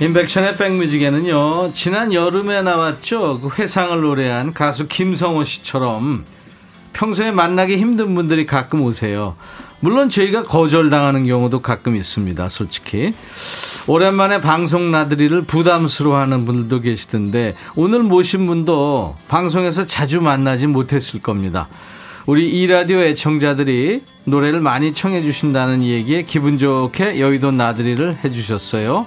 인백션의 백뮤직에는요, 지난 여름에 나왔죠. 그 회상을 노래한 가수 김성호 씨처럼 평소에 만나기 힘든 분들이 가끔 오세요. 물론 저희가 거절당하는 경우도 가끔 있습니다, 솔직히. 오랜만에 방송 나들이를 부담스러워하는 분들도 계시던데 오늘 모신 분도 방송에서 자주 만나지 못했을 겁니다. 우리 이 라디오 애청자들이 노래를 많이 청해 주신다는 얘기에 기분 좋게 여의도 나들이를 해주셨어요.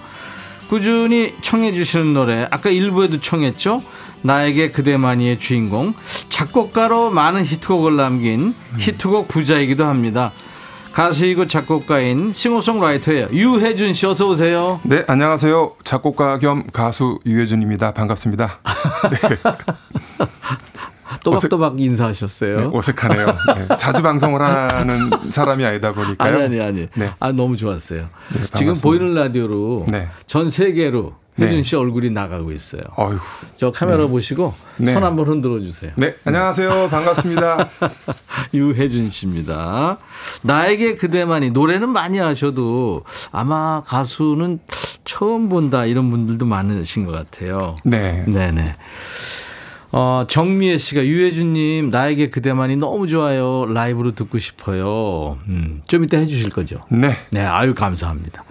꾸준히 청해 주시는 노래 아까 일부에도 청했죠. 나에게 그대만이의 주인공 작곡가로 많은 히트곡을 남긴 히트곡 부자이기도 합니다. 가수이고 작곡가인 싱어송라이터예요. 유혜준 씨 어서 오세요. 네, 안녕하세요. 작곡가 겸 가수 유혜준입니다. 반갑습니다. 또박또박 인사하셨어요. 네, 어색하네요. 네, 자주 방송을 하는 사람이 아니다 보니까요. 아니 아니 아니. 네. 아 너무 좋았어요. 반갑습니다. 지금 보이는 라디오로 네. 전 세계로 네. 혜준 씨 얼굴이 나가고 있어요. 어휴. 저 카메라 보시고 네. 손 한번 흔들어 주세요. 네, 안녕하세요. 반갑습니다. 유혜준 씨입니다. 나에게 그대만이 노래는 많이 하셔도 아마 가수는 처음 본다 이런 분들도 많으신 것 같아요. 네. 네네. 어, 정미애 씨가 유혜준님 나에게 그대만이 너무 좋아요. 라이브로 듣고 싶어요. 음, 좀 이따 해주실 거죠? 네. 네, 아유 감사합니다.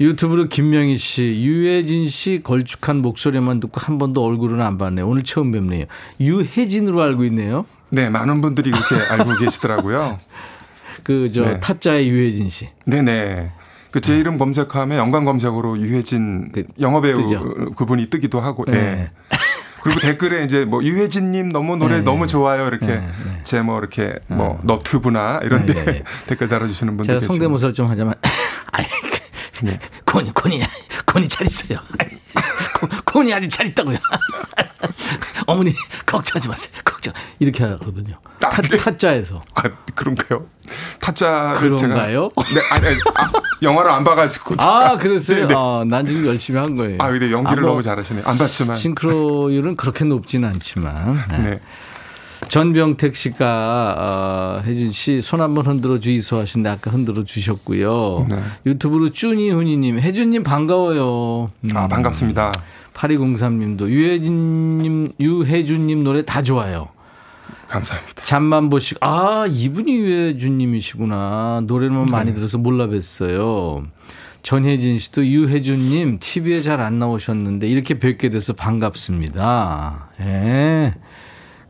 유튜브로 김명희 씨, 유혜진 씨 걸쭉한 목소리만 듣고 한 번도 얼굴은 안 봤네요. 오늘 처음 뵙네요. 유혜진으로 알고 있네요. 네, 많은 분들이 그렇게 알고 계시더라고요. 그저 네. 타짜의 유혜진 씨. 네네. 그제 이름 검색하면 연관 검색어로 유혜진 그, 영화배우 뜨죠. 그분이 뜨기도 하고. 네. 네. 그리고 댓글에 이제 뭐 유혜진님 너무 노래 네. 너무 좋아요 이렇게 네, 네. 제뭐 이렇게 뭐 너튜브나 이런데 네, 네, 네. 댓글 달아주시는 분들 제가 계시고. 성대모사를 좀 하자면 아이 네. 콘이 콘이 콘이 잘 있어요. 콘- 콘이 아주 잘 있다고요. 어머니 걱정하지 마세요. 걱정 이렇게 하거든요. 타, 아, 네. 타짜에서 아 그런가요? 타짜를 그런가요? 제가 네 아니, 아니 아, 영화를 안 봐가지고 제가. 아 그랬어요. 네, 네. 아, 난 지금 열심히 한 거예요. 아 근데 연기를 아, 뭐 너무 잘하시네. 안 봤지만. 싱크로율은 그렇게 높지는 않지만 네. 네. 전병택 씨가 어, 혜준 씨 손 한번 흔들어 주이소 하신데 아까 흔들어 주셨고요. 네. 유튜브로 쭈니훈이님 혜준님 반가워요. 음. 아 반갑습니다. 8203님도 유혜진님 유혜준님 노래 다 좋아요. 감사합니다. 잠만 보시고 아 이분이 유혜준님이시구나 노래만 많이 들어서 몰라 뵀어요. 전혜진 씨도 유혜준님 TV에 잘 안 나오셨는데 이렇게 뵙게 돼서 반갑습니다. 예.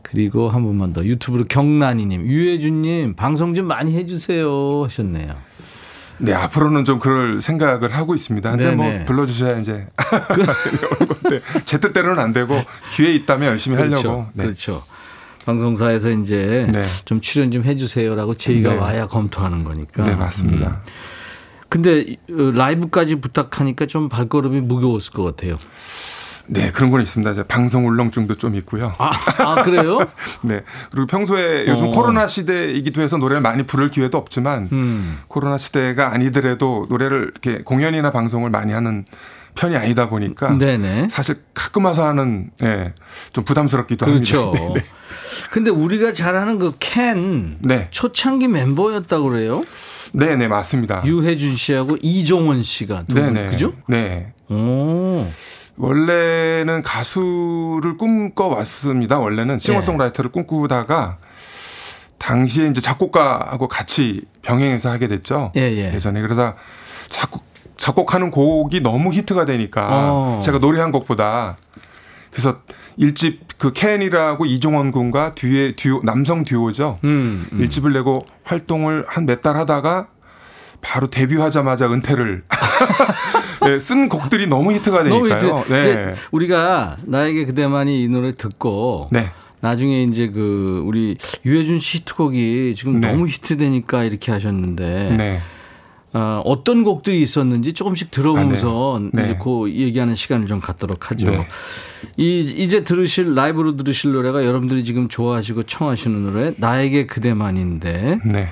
그리고 한 분만 더 유튜브로 경란이님 유혜준님 방송 좀 많이 해주세요 하셨네요. 네 앞으로는 좀 그럴 생각을 하고 있습니다. 근데 뭐 네네. 불러주셔야 이제 이런 건데 제 뜻대로는 안 되고 기회 있다면 열심히 하려고. 그렇죠. 네. 그렇죠. 방송사에서 이제 네. 좀 출연 좀 해주세요라고 제의가 네. 와야 검토하는 거니까. 네 맞습니다. 음. 근데 어, 라이브까지 부탁하니까 좀 발걸음이 무거웠을 것 같아요. 네 그런 건 있습니다. 방송 울렁증도 좀 있고요. 아, 아 그래요? 네 그리고 평소에 요즘 어. 코로나 시대이기도 해서 노래를 많이 부를 기회도 없지만 음. 코로나 시대가 아니더라도 노래를 이렇게 공연이나 방송을 많이 하는 편이 아니다 보니까 네네. 사실 가끔 와서 하는 예, 좀 부담스럽기도 그렇죠. 합니다. 네, 네. 근데 우리가 잘하는 그캔 네. 초창기 멤버였다고 그래요? 네, 네, 맞습니다. 유혜준 씨하고 이종원 씨가 두 분, 네, 네. 그죠? 네. 오. 원래는 가수를 꿈꿔 왔습니다. 원래는 싱어송라이터를 꿈꾸다가 당시에 이제 작곡가하고 같이 병행해서 하게 됐죠. 예, 예. 전에 그러다 작곡 작곡하는 곡이 너무 히트가 되니까 어. 제가 노래한 곡보다 그래서 일집 그 켄이라고 이종원 군과 뒤에 듀오 남성 듀오죠. 음, 음. 일집을 내고 활동을 한 몇 달 하다가 바로 데뷔하자마자 은퇴를 네, 쓴 곡들이 너무 히트가 너무 되니까요. 이제, 이제 우리가 나에게 그대만이 이 노래 듣고 네. 나중에 이제 그 우리 유해준 씨 히트곡이 지금 네. 너무 히트되니까 이렇게 하셨는데 네. 어, 어떤 곡들이 있었는지 조금씩 들어보면서 아, 네. 네. 이제 그 얘기하는 시간을 좀 갖도록 하죠. 네. 이 이제 들으실 라이브로 들으실 노래가 여러분들이 지금 좋아하시고 청하시는 노래 나에게 그대만인데 네.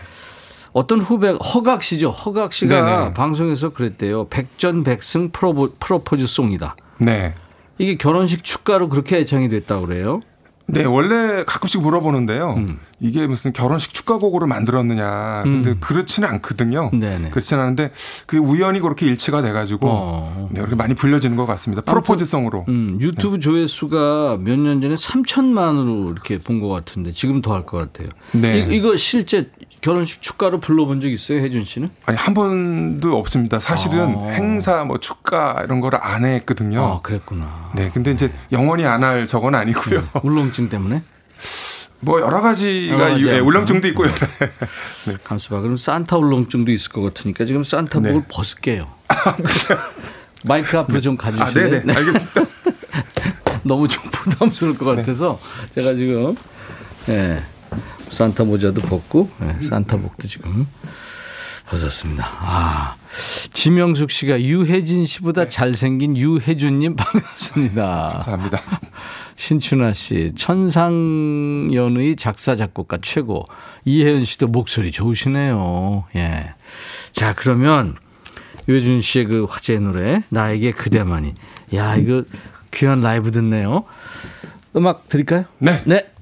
어떤 후배 허각 씨죠. 허각 씨가 네네. 방송에서 그랬대요. 백전백승 프로보, 프로포즈 송이다. 네. 이게 결혼식 축가로 그렇게 애창이 됐다고 그래요. 네, 원래 가끔씩 물어보는데요. 음. 이게 무슨 결혼식 축가곡으로 만들었느냐. 근데 음. 그렇지는 않거든요. 네네. 그렇지는 않은데 그 우연히 그렇게 일치가 돼가지고 어. 네, 그렇게 많이 불려지는 것 같습니다. 프로포즈송으로. 음, 유튜브 조회수가 몇 년 전에 3천만으로 이렇게 본 것 같은데 지금 더 할 것 같아요. 네. 이, 이거 실제 결혼식 축가로 불러본 적 있어요, 혜준 씨는? 아니 한 번도 없습니다. 사실은 아. 행사 뭐 축가 이런 거를 안 했거든요. 아, 그랬구나. 네, 근데 이제 영원히 안 할 저건 아니고요. 울렁증 때문에? 뭐 여러 가지가 여러 가지 아무튼. 울렁증도 있고요. 감수봐. 그럼 산타 울렁증도 있을 것 같으니까 지금 산타복을 네. 벗을게요. 마이크 앞으로 좀 아, 가주실래요? 네네, 알겠습니다. 너무 좀 부담스러울 것 같아서 제가 지금 예, 산타 모자도 벗고 예, 산타복도 지금 벗었습니다. 아 지명숙 씨가 유혜진 씨보다 잘생긴 유혜준님 반갑습니다. 감사합니다. 신춘아 씨 천상연의 작사 작곡가 최고 이혜연 씨도 목소리 좋으시네요. 예. 자 그러면 유혜준 씨의 그 화제 노래 나에게 그대만이 야 이거 귀한 라이브 듣네요. 음악 드릴까요? 네. 네.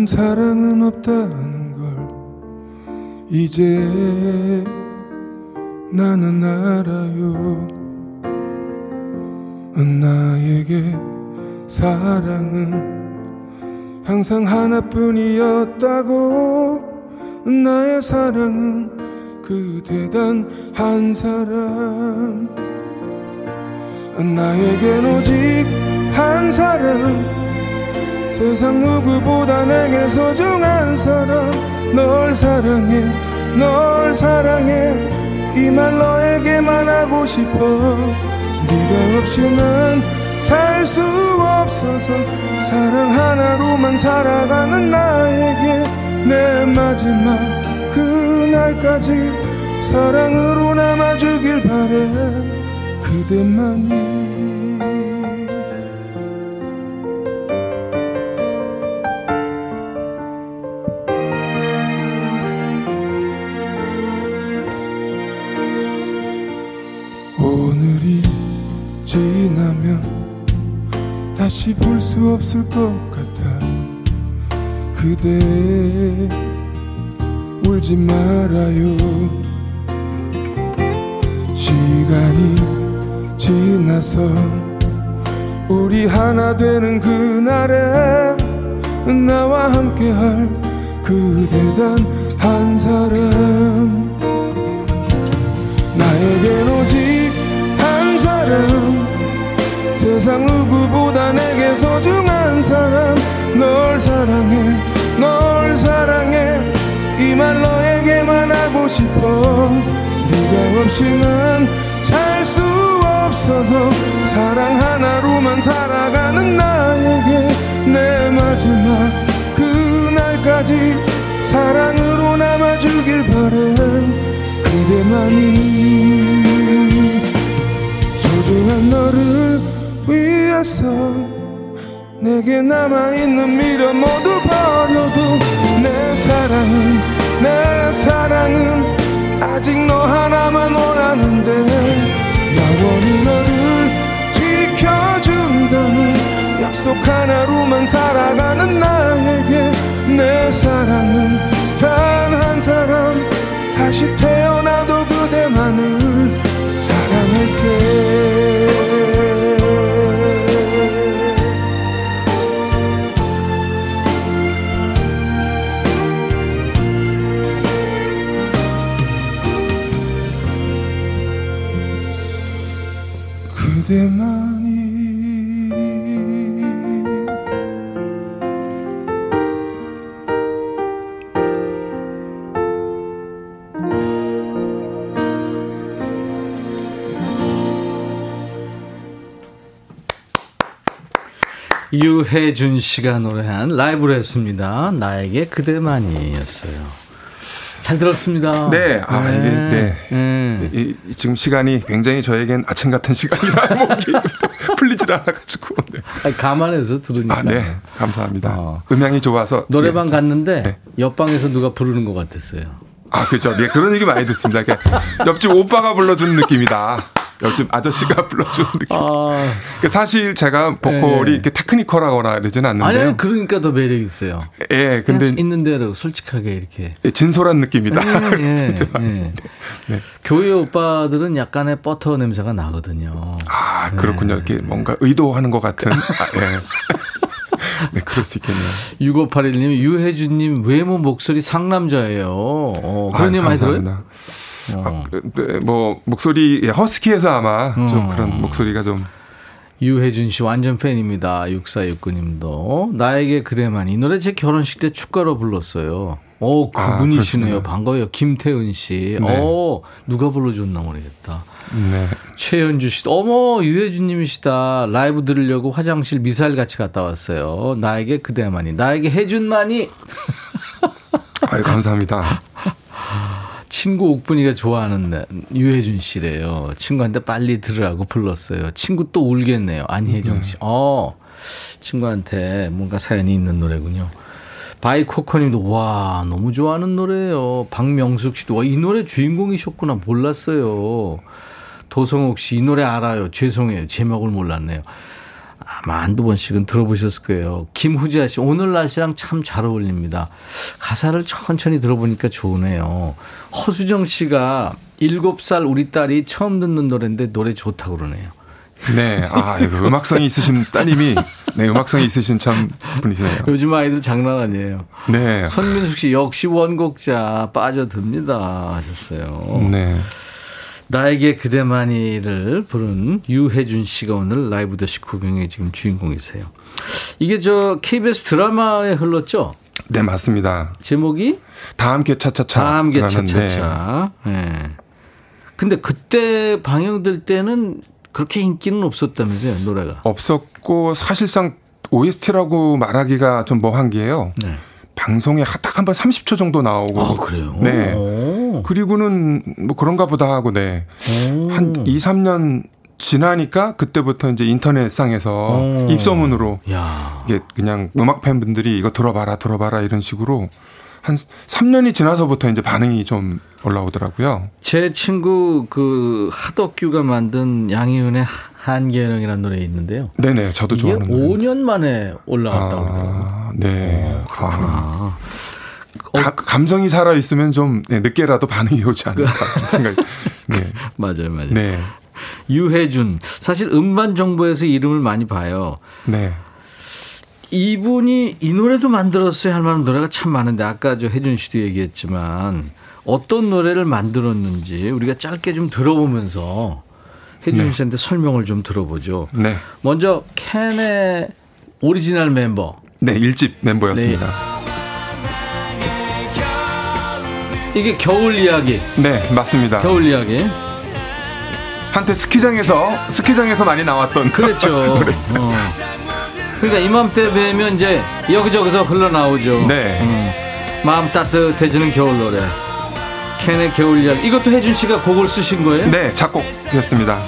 다른 사랑은 없다는 걸 이제 나는 알아요. 나에게 사랑은 항상 하나뿐이었다고. 나의 사랑은 그대 단한 사람. 나에겐 오직 한 사람 세상 누구보다 내게 소중한 사람 널 사랑해 널 사랑해. 이 말 너에게만 하고 싶어. 네가 없이 난살수 없어서 사랑 하나로만 살아가는 나에게 내 마지막 그날까지 사랑으로 남아주길 바래. 그대만이 다시 볼 수 없을 것 같아. 그대 울지 말아요. 시간이 지나서 우리 하나 되는 그날에 나와 함께할 그대 단 한 사람. 나에겐 오 세상 누구보다 내게 소중한 사람. 널 사랑해 널 사랑해. 이 말 너에게만 하고 싶어. 네가 없이 난살수 없어서 사랑 하나로만 살아가는 나에게 내 마지막 그날까지 사랑으로 남아주길 바래 그대만이 소중한 너를 위해서 내게 남아있는 미련 모두 버려도 내 사랑은 내 사랑은 아직 너 하나만 원하는데 영원히 너를 지켜준다는 약속 하나로만 살아가는 나에게 내 사랑은 단 한 사람 다시 태어나도 그대만을 유혜준 씨가 노래한 라이브로 했습니다. 나에게 그대만이었어요. 잘 들었습니다. 네, 아, 이게, 네. 네. 이, 이 지금 시간이 굉장히 저에겐 아침 같은 시간이라 목이 풀리질 않아가지고. 네. 아니, 감안해서 들으니까. 아, 네. 감사합니다. 어. 음향이 좋아서. 노래방 예, 갔는데 네. 옆방에서 누가 부르는 것 같았어요. 아, 그죠. 네, 그런 얘기 많이 듣습니다. 그러니까 옆집 오빠가 불러주는 느낌이다. 요즘 아저씨가 불러주는 느낌. 아, 그 사실 제가 보컬이 네. 이렇게 테크니컬하거나 이러진 않는데요. 아니 그러니까 더 매력 있어요. 예, 근데 있는 대로 솔직하게 이렇게. 예, 진솔한 느낌이다. 예, 예, 예. 네. 교회 오빠들은 약간의 버터 냄새가 나거든요. 아, 그렇군요. 이렇게 뭔가 의도하는 것 같은. 아, 예. 네, 그럴 수 있겠네요. 6581님, 유혜준님 외모 목소리 상남자예요. 어, 그런 얘기 많이 들어요? 어. 아, 네, 뭐 목소리 예, 허스키해서 아마 좀 음. 그런 목소리가 좀 유혜준 씨 완전 팬입니다. 6469님도. 나에게 그대만. 이 노래 제 결혼식 때 축가로 불렀어요. 오, 아, 그분이시네요. 그렇군요. 반가워요. 김태은 씨. 네. 오, 누가 불러줬나 모르겠다. 네. 최현주 씨. 어머, 유혜준 님이시다. 라이브 들으려고 화장실 미사일 같이 갔다 왔어요. 나에게 그대만이. 나에게 해준만이. 아유, 감사합니다. 친구 옥분이가 좋아하는 나- 유혜준 씨래요. 친구한테 빨리 들으라고 불렀어요. 친구 또 울겠네요. 안혜정 씨. 어, 친구한테 뭔가 사연이 있는 노래군요. 바이코커님도 와 너무 좋아하는 노래예요. 박명숙 씨도 와 이 노래 주인공이셨구나 몰랐어요. 도성옥 씨 이 노래 알아요. 죄송해요 제목을 몰랐네요. 아마 한두 번씩은 들어보셨을 거예요. 김후지아 씨, 오늘 날씨랑 참 잘 어울립니다. 가사를 천천히 들어보니까 좋으네요. 허수정 씨가 7살 우리 딸이 처음 듣는 노래인데 노래 좋다고 그러네요. 네. 아, 음악성이 있으신 따님이 네, 음악성이 있으신 참 분이시네요. 요즘 아이들 장난 아니에요. 네. 손민숙 씨, 역시 원곡자 빠져듭니다. 하셨어요. 네. 나에게 그대만이를 부른 유혜준 씨가 오늘 라이브 더 식후경의 지금 주인공이세요. 이게 저 KBS 드라마에 흘렀죠? 네, 맞습니다. 제목이 다 함께 차차차. 다 함께 네. 차차차. 예. 근데 그때 방영될 때는 그렇게 인기는 없었다면서요, 노래가. 없었고 사실상 OST라고 말하기가 좀 뭐한 게요. 네. 방송에 딱 한 번 30초 정도 나오고. 아, 그래요? 네. 오. 그리고는 뭐 그런가 보다 하고 네. 오. 한 2, 3년 지나니까 그때부터 이제 인터넷상에서 오. 입소문으로 야. 이게 그냥 음악 팬분들이 이거 들어봐라 들어봐라 이런 식으로 한 3년이 지나서부터 이제 반응이 좀 올라오더라고요. 제 친구 그 하덕규가 만든 양희은의 한계령이라는 노래 있는데요. 네네, 저도 좋아하는 노래. 5년 만에 그러더라고요. 아, 네. 아, 아. 가- 감성이 살아 있으면 좀 네, 늦게라도 반응이 오지 않을까 생각. 네, 맞아요, 맞아요. 네, 유해준. 사실 음반 정보에서 이름을 많이 봐요. 네. 이분이 이 노래도 만들었어? 할 만한 노래가 참 많은데 아까 저 해준 씨도 얘기했지만 어떤 노래를 만들었는지 우리가 짧게 좀 들어보면서 해준 네. 씨한테 설명을 좀 들어보죠. 네, 먼저 캔의 오리지널 멤버 네, 일집 멤버였습니다. 이게 겨울 이야기. 네, 맞습니다. 겨울 이야기. 한때 스키장에서 스키장에서 많이 나왔던 그랬죠. 어. 그러니까 이맘때 뵈면 이제 여기저기서 흘러나오죠. 네. 음. 마음 따뜻해지는 겨울 노래. 캔의 겨울 이야기. 이것도 혜준 씨가 곡을 쓰신 거예요? 네, 작곡했습니다.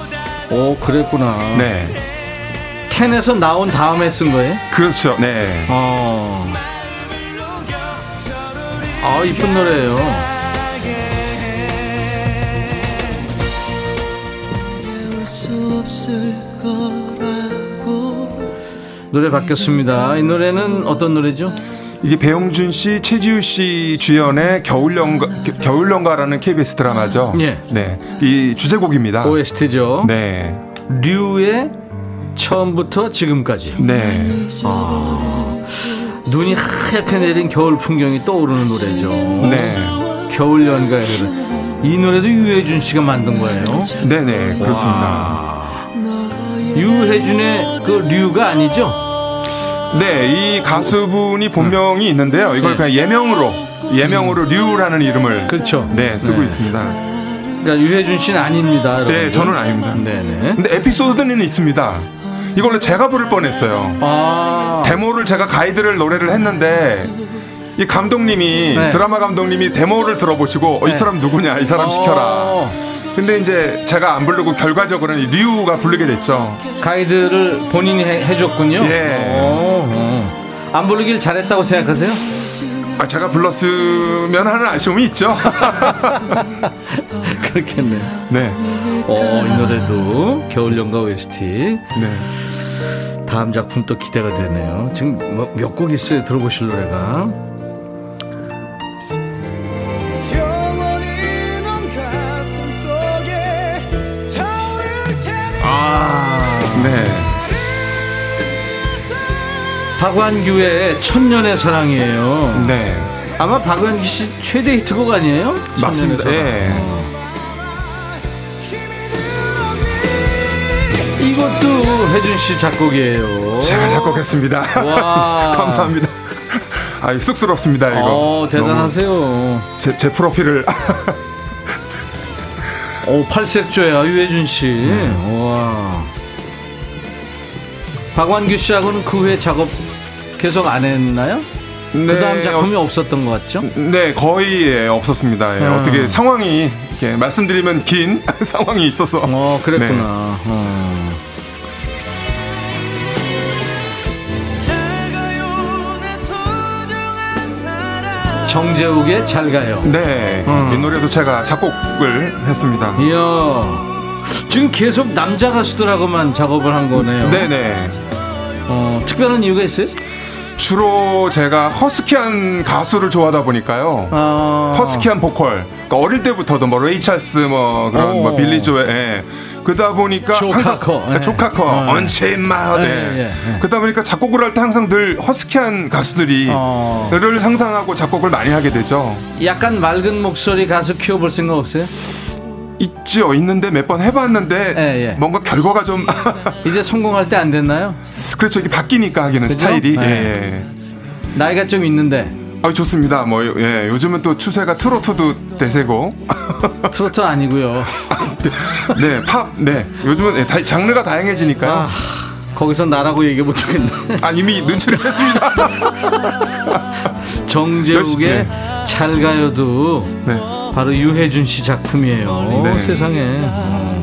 오, 그랬구나. 네, 캔에서 나온 다음에 쓴 거예요? 그렇죠. 네, 어. 아, 이쁜 노래예요. 노래 바뀌었습니다. 이 노래는 어떤 노래죠? 이게 배용준 씨, 최지우 씨 주연의 겨울연가, 겨- 겨울연가라는 KBS 드라마죠. 예. 네, 이 주제곡입니다. OST죠. 네, 류의 처음부터 지금까지. 네, 눈이 하얗게 내린 겨울 풍경이 떠오르는 노래죠. 네, 겨울 연가의 노래. 이 노래도 유해준 씨가 만든 거예요. 네, 네, 그렇습니다. 유해준의 그 류가 아니죠? 네, 이 가수분이 본명이 있는데요. 이걸 네. 그냥 예명으로 예명으로 류라는 이름을 그렇죠. 네 쓰고 네. 있습니다. 그러니까 유해준 씨는 아닙니다. 여러분. 네, 저는 아닙니다. 네네. 근데 에피소드는 있습니다. 이걸로 제가 부를 뻔했어요. 아. 데모를 제가 가이드를 노래를 했는데 이 감독님이 네. 드라마 감독님이 데모를 들어보시고 어, 이 네. 사람 누구냐 이 사람 시켜라. 어, 근데 이제 제가 안 부르고 결과적으로는 이 류가 부르게 됐죠. 가이드를 본인이 해, 해줬군요. 예. 어, 어. 안 부르길 잘했다고 생각하세요? 아, 제가 불렀으면 하는 아쉬움이 있죠. 그렇겠네. 네. 어, 이 노래도 겨울연가 OST. 네. 다음 작품 또 기대가 되네요. 지금 뭐몇곡 있어요, 들어보실 노래가. 아, 네. 박완규의 천년의 사랑이에요. 네. 아마 박완규 씨 최대 히트곡 아니에요? 맞습니다. 예. 어. 이것도 혜준 씨 작곡이에요. 제가 작곡했습니다. 와. 감사합니다. 아, 쑥스럽습니다, 이거. 어, 대단하세요. 제, 제 프로필을. 오, 팔색조야, 유혜준 씨. 네. 와. 박완규 씨하고는 그 후에 작업 계속 안 했나요? 그 다음 작품이 없었던 것 같죠? 네, 거의 예, 없었습니다. 예, 음. 어떻게 상황이 이렇게 말씀드리면 긴 상황이 있어서. 어, 그랬구나. 네. 어. 정재욱의 잘 가요. 네, 음. 이 노래도 제가 작곡을 했습니다. 이야. 지금 계속 남자 가수들하고만 작업을 한 거네요. 네네. 어, 특별한 이유가 있어요? 주로 제가 허스키한 가수를 좋아하다 보니까요. 아. 허스키한 보컬. 그러니까 어릴 때부터도 뭐 레이 찰스 뭐 그런 오. 뭐 빌리 조엘. 예. 그러다 보니까 조 항상 카커, 네, 예. 조 카커, 어. Unchain My Heart. 예, 예. 예, 예. 그러다 보니까 작곡을 할 때 항상 늘 허스키한 가수들이 어. 를 상상하고 작곡을 많이 하게 되죠. 약간 맑은 목소리 가수 키워볼 생각 없어요? 있죠. 있는데 몇 번 해봤는데 예, 예. 뭔가 결과가 좀 이제 성공할 때 안 됐나요? 그렇죠. 이게 바뀌니까 하기는 그죠? 스타일이. 네. 예, 예. 나이가 좀 있는데 아 좋습니다. 뭐 예, 요즘은 또 추세가 트로트도 대세고. 트로트 아니고요. 네, 팝. 네. 요즘은 예, 다, 장르가 다양해지니까요. 아, 거기서 나라고 얘기해 못 하겠네. 아, 이미 눈치를 챘습니다. 정재욱의 네. 잘 가요도 네. 바로 유해준 씨 작품이에요. 네. 세상에. 어.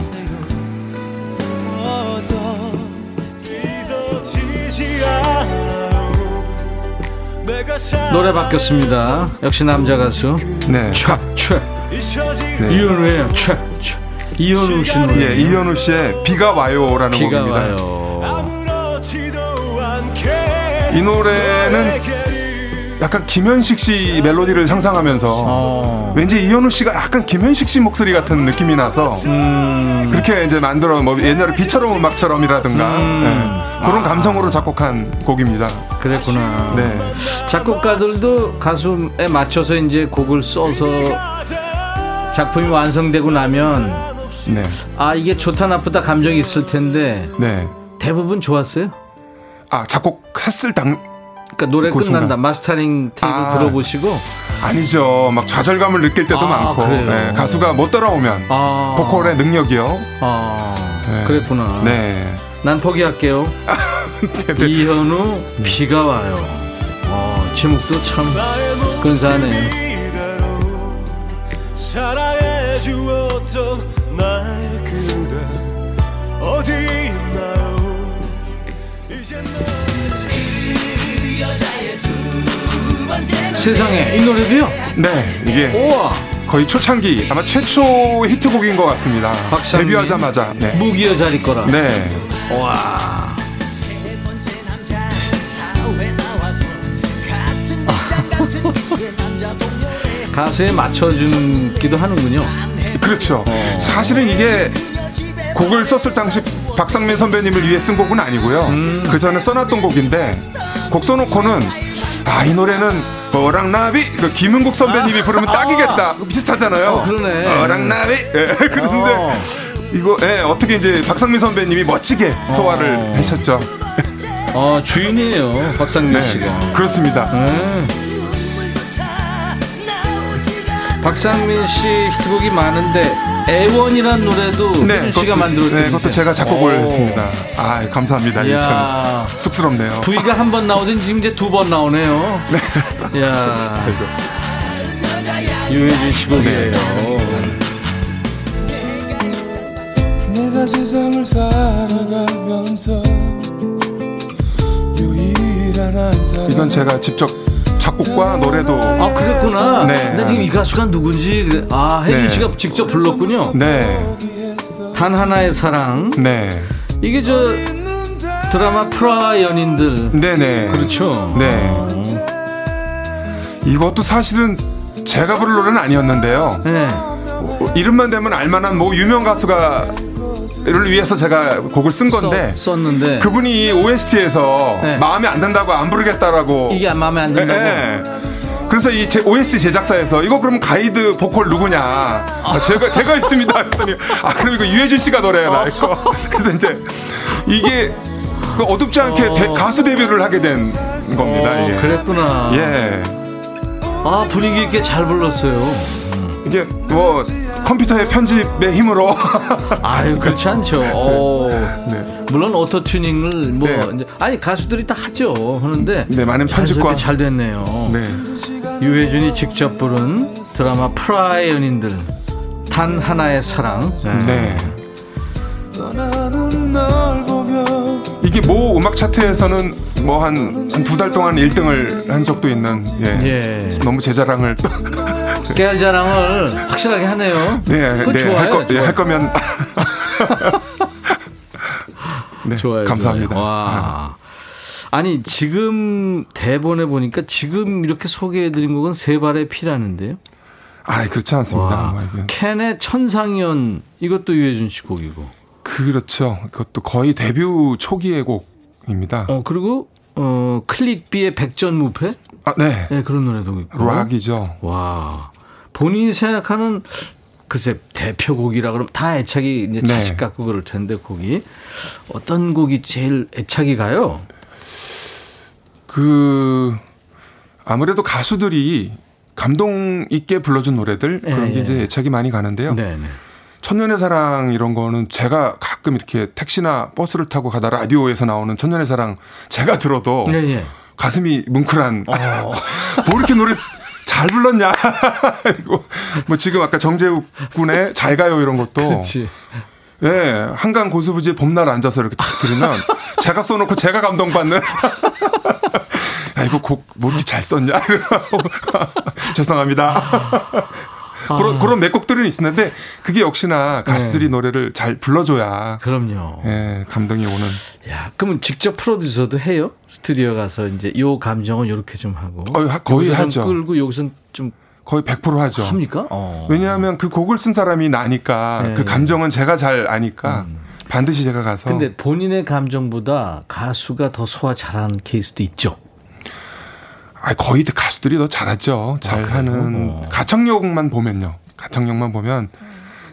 노래 바뀌었습니다. 역시 남자 가수 네. 최최 네. 이현우예요. 최 최. 이현우 씨 노래. 예, 이현우 씨의 비가 와요라는 비가 곡입니다. 와요. 이 노래는 약간 김현식 씨 멜로디를 상상하면서 어. 왠지 이현우 씨가 약간 김현식 씨 목소리 같은 느낌이 나서 음. 그렇게 이제 만들어 뭐 옛날에 비처럼 음악처럼이라든가 음. 예, 그런 감성으로 작곡한 곡입니다. 그랬구나. 네. 작곡가들도 가수에 맞춰서 이제 곡을 써서 작품이 완성되고 나면 네. 아 이게 좋다 나쁘다 감정이 있을 텐데 네. 대부분 좋았어요. 아, 작곡했을 당 그러니까 노래 그 끝난다 순간. 마스터링 테이프 아. 들어보시고 아니죠. 막 좌절감을 느낄 때도 아, 많고? 예, 가수가 못 따라오면 아 보컬의 능력이요. 아 네. 그랬구나. 네. 난 포기할게요. 이현우 비가 와요. 어, 제목도 참 근사하네요. 사랑해 주었던 나의 그대 어디 있나요 이제 세상에 이 노래도요. 네, 이게 우와 거의 초창기 아마 최초 히트곡인 것 같습니다. 박상민. 데뷔하자마자. 네. 무기여 자리 거라. 네. 와. 가수에 맞춰주기도 하는군요. 그렇죠. 어. 사실은 이게 곡을 썼을 당시 박상민 선배님을 위해 쓴 곡은 아니고요. 음. 그 전에 써놨던 곡인데 곡 써놓고는 아 이 노래는 어랑나비 그 김은국 선배님이 부르면 딱이겠다 비슷하잖아요. 어, 그러네. 어랑나비 예, 그런데 어. 이거 예, 어떻게 이제 박상민 선배님이 멋지게 소화를 어. 하셨죠. 어, 주인이에요. 박상민 네, 씨가. 그렇습니다. 네. 박상민 씨 히트곡이 많은데 애원이란 노래도 혜준 씨가 그것도- 만들었죠. 네, 그것도 제가 작곡을 오. 했습니다. 아, 감사합니다. 참. 쑥스럽네요. V가 한 번 나오더니 지금 이제 두 번 나오네요. 네. 이야. 유해진 씨 곡이에요. 내가 세상을 살아가면서 유일한 한 사람 이건 제가 직접 작곡과 노래도 아 그랬구나. 네. 나 지금 이 가수가 누군지 그래. 아 혜준 네. 씨가 직접 불렀군요. 네, 단 하나의 사랑. 네, 이게 저 드라마 프라 연인들. 네, 네. 그렇죠. 네. 이것도 사실은 제가 부를 노래는 아니었는데요. 네. 어, 이름만 되면 알만한 뭐 유명 가수가 를 위해서 제가 곡을 쓴 건데 써, 썼는데 그분이 OST에서 네. 마음에 안 든다고 안 부르겠다라고 이게 마음에 안 든다고. 예, 예. 그래서 이 제, OST 제작사에서 이거 그럼 가이드 보컬 누구냐? 아, 제가 제가 있습니다. 했더니 아 그럼 이거 유해준 씨가 노래해라 이거. 그래서 이제 이게 그 어둡지 않게 대- 가수 데뷔를 하게 된 겁니다. 어, 예. 그랬구나. 예. 아 분위기 있게 잘 불렀어요. 이게 뭐 컴퓨터의 편집의 힘으로 아유 그렇지 않죠. 오. 네. 물론 auto tuning을 뭐 네. 이제 아니 가수들이 다 하죠. 하는데 네, 많은 편집과- 잘 됐네요. 네. 유해준이 직접 부른 드라마 프라하의 연인들 단 하나의 사랑. 네. 보며 이게 모 음악 차트에서는 뭐 한 두 달 동안 1등을 한 적도 있는 예. 예. 너무 제 자랑을 또 깨알 자랑을 확실하게 하네요. 네, 네, 좋아요. 할, 거, 예. 할 거면 네, 좋아요. 감사합니다. 좋아요. 와. 아니 지금 대본에 보니까 지금 이렇게 소개해드린 곡은 세 발의 피라는데요. 아, 그렇지 않습니다. 와. 뭐 캔의 천상연 이것도 유해준 씨 곡이고. 그렇죠. 그것도 거의 데뷔 초기의 곡입니다. 어 그리고 어 클릭비의 백전무패 아, 네. 네, 그런 노래도 있고. 락이죠. 와 본인이 생각하는 글쎄 대표곡이라 그러면 다 애착이 이제 네. 자식 같고 그럴 텐데 곡이 어떤 곡이 제일 애착이 가요? 그 아무래도 가수들이 감동 있게 불러준 노래들 예, 그런 게 예. 이제 애착이 많이 가는데요. 네 네. 천년의 사랑 이런 거는 제가 가끔 이렇게 택시나 버스를 타고 가다 라디오에서 나오는 천년의 사랑 제가 들어도 네, 예. 가슴이 뭉클한 어. 뭐 이렇게 노래 잘 불렀냐? 그리고 뭐 지금 아까 정재욱 군의 잘 가요 이런 것도. 그렇지. 예 한강 고수부지에 봄날 앉아서 이렇게 딱 들으면 제가 써놓고 제가 감동받는. 야 이거 곡 뭐 이렇게 잘 썼냐? 죄송합니다 그런 그런 몇 곡들은 있었는데 그게 역시나 가수들이 네. 노래를 잘 불러줘야 그럼요. 예 감동이 오는 야, 그러면 직접 프로듀서도 해요? 스튜디오 가서 이제 요 감정은 요렇게 좀 하고. 어, 하- 거의 하죠. 끌고 여기선 좀 거의 100% 하죠. 합니까? 어. 왜냐하면 그 곡을 쓴 사람이 나니까 네. 그 감정은 제가 잘 아니까 반드시 제가 가서 근데 본인의 감정보다 가수가 더 소화 잘하는 케이스도 있죠. 아, 거의 가수들이 더 잘하죠. 아? 잘하는 어. 가창력만 보면요. 가창력만 보면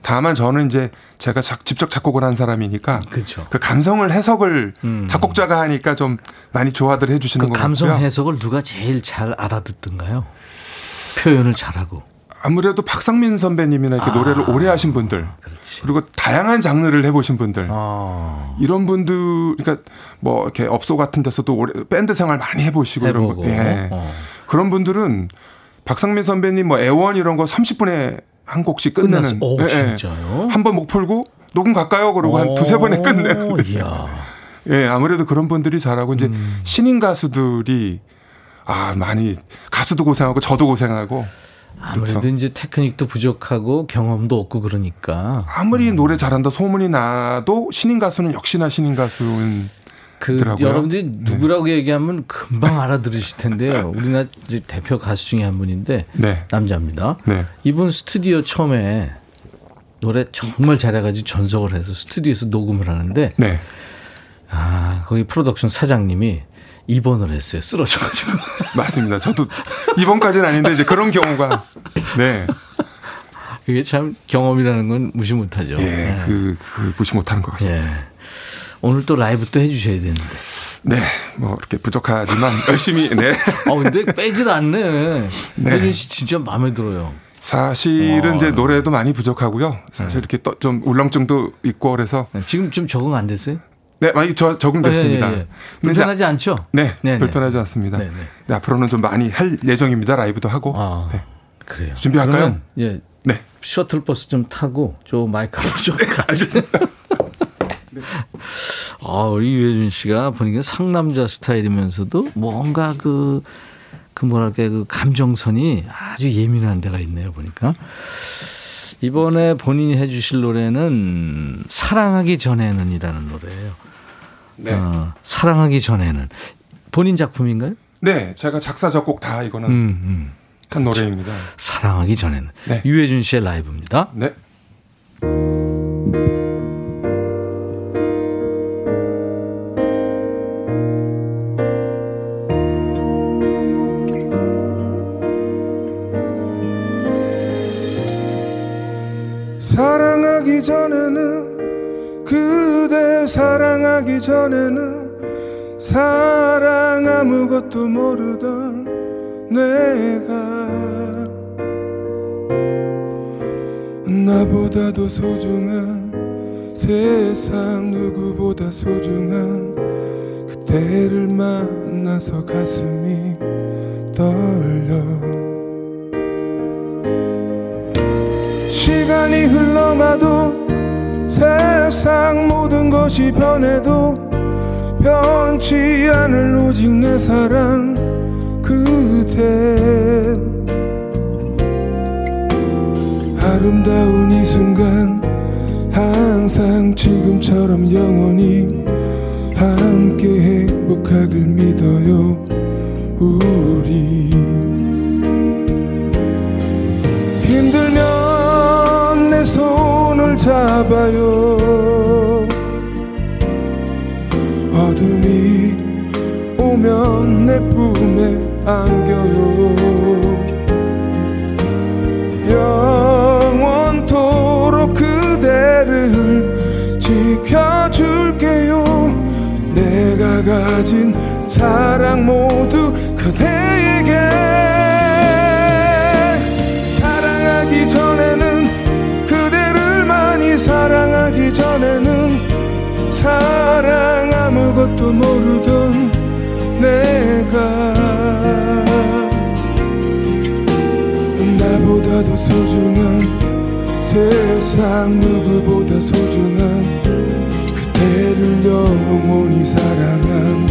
다만 저는 이제 제가 작- 직접 작곡을 한 사람이니까 그렇죠. 그 감성을 해석을 음. 작곡자가 하니까 좀 많이 좋아들 해주시는 그것 감성. 해석을 누가 제일 잘 알아듣던가요? 표현을 잘하고. 아무래도 박상민 선배님이나 이렇게 아. 노래를 오래 하신 분들 그렇지. 그리고 다양한 장르를 해보신 분들 어. 이런 분들 그러니까 뭐 이렇게 업소 같은 데서도 오래 밴드 생활 많이 해보시고 이런 해보고. 분, 예. 어. 그런 분들은 박상민 선배님 뭐 애원 이런 거 30분에 한 곡씩 끝내는. 오, 예, 예. 진짜요? 한번 목 풀고 녹음 갈까요? 그러고 한 두세 번에 끝내는 오. 예 아무래도 그런 분들이 잘하고 이제 음. 신인 가수들이 아 많이 가수도 고생하고 저도 고생하고 아무래도 그렇죠. 이제 테크닉도 부족하고 경험도 없고 그러니까 아무리 노래 잘한다 소문이 나도 신인 가수는 역시나 신인 가수는 그 더라고요. 여러분들이 네. 누구라고 얘기하면 금방 알아들으실 텐데요. 우리나라 이제 대표 가수 중에 한 분인데 네 남자입니다. 네. 이분 스튜디오 처음에 노래 정말 잘해가지고 전속을 해서 스튜디오에서 녹음을 하는데 네. 아 거기 프로덕션 사장님이 입원을 했어요. 쓰러져가지고. 맞습니다. 저도 이번까지는 아닌데 이제 그런 경우가 네. 그게 참 경험이라는 건 무시 못하죠. 예, 네. 그, 그 무시 못하는 것 같습니다. 예. 오늘 또 라이브 또 해주셔야 되는데. 네, 뭐 이렇게 부족하지만 열심히 네. 아 근데 빼질 않네. 네. 혜준 씨 진짜 마음에 들어요. 사실은 어. 이제 노래도 많이 부족하고요. 사실 이렇게 또 좀 울렁증도 있고 그래서 지금 좀 적응 안 됐어요? 네, 많이 저, 적응됐습니다. 예, 예, 예. 근데 불편하지 않죠? 네, 네네. 불편하지 않습니다. 네네. 네, 앞으로는 좀 많이 할 예정입니다. 라이브도 하고. 아, 네. 그래요. 준비할까요? 예, 네. 셔틀버스 좀 타고 저 마이크 한번 좀. 알겠습니다. 아, 우리 유해준 씨가 보니까 상남자 스타일이면서도 뭔가 그 그 뭐랄까 그 감정선이 아주 예민한 데가 있네요 보니까 이번에 본인이 해주실 노래는 사랑하기 전에는이라는 노래예요. 네. 어, 사랑하기 전에는 본인 작품인가요? 네, 제가 작사 작곡 다 이거는 음, 음. 한 노래입니다. 사랑하기 전에는 네. 유해준 씨의 라이브입니다. 네. 전에는 사랑 아무것도 모르던 내가 나보다도 소중한 세상 누구보다 소중한 그대를 만나서 가슴이 떨려. 시간이 흘러가도 세상 모든 것이 변해도 변치 않을 오직 내 사랑 그대. 아름다운 이 순간 항상 지금처럼 영원히 함께 행복하길 믿어요 우리 잡아요. 어둠이 오면 내 품에 안겨요. 영원토록 그대를 지켜줄게요. 내가 가진 사랑 모두 전에는 사랑 아무것도 모르던 내가 나보다도 소중한 세상 누구보다 소중한 그대를 영원히 사랑합니다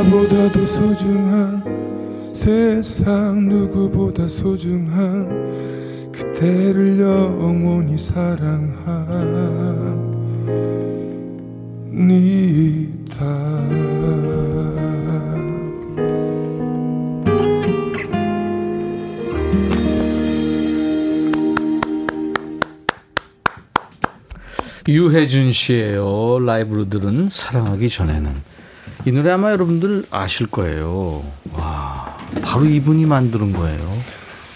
나보다도 소중한 세상 누구보다 소중한 그대를 영원히 사랑합니다. 유해준 씨예요. 라이브로 들은 사랑하기 전에는 이 노래 아마 여러분들 아실 거예요. 와, 바로 이분이 만드는 거예요.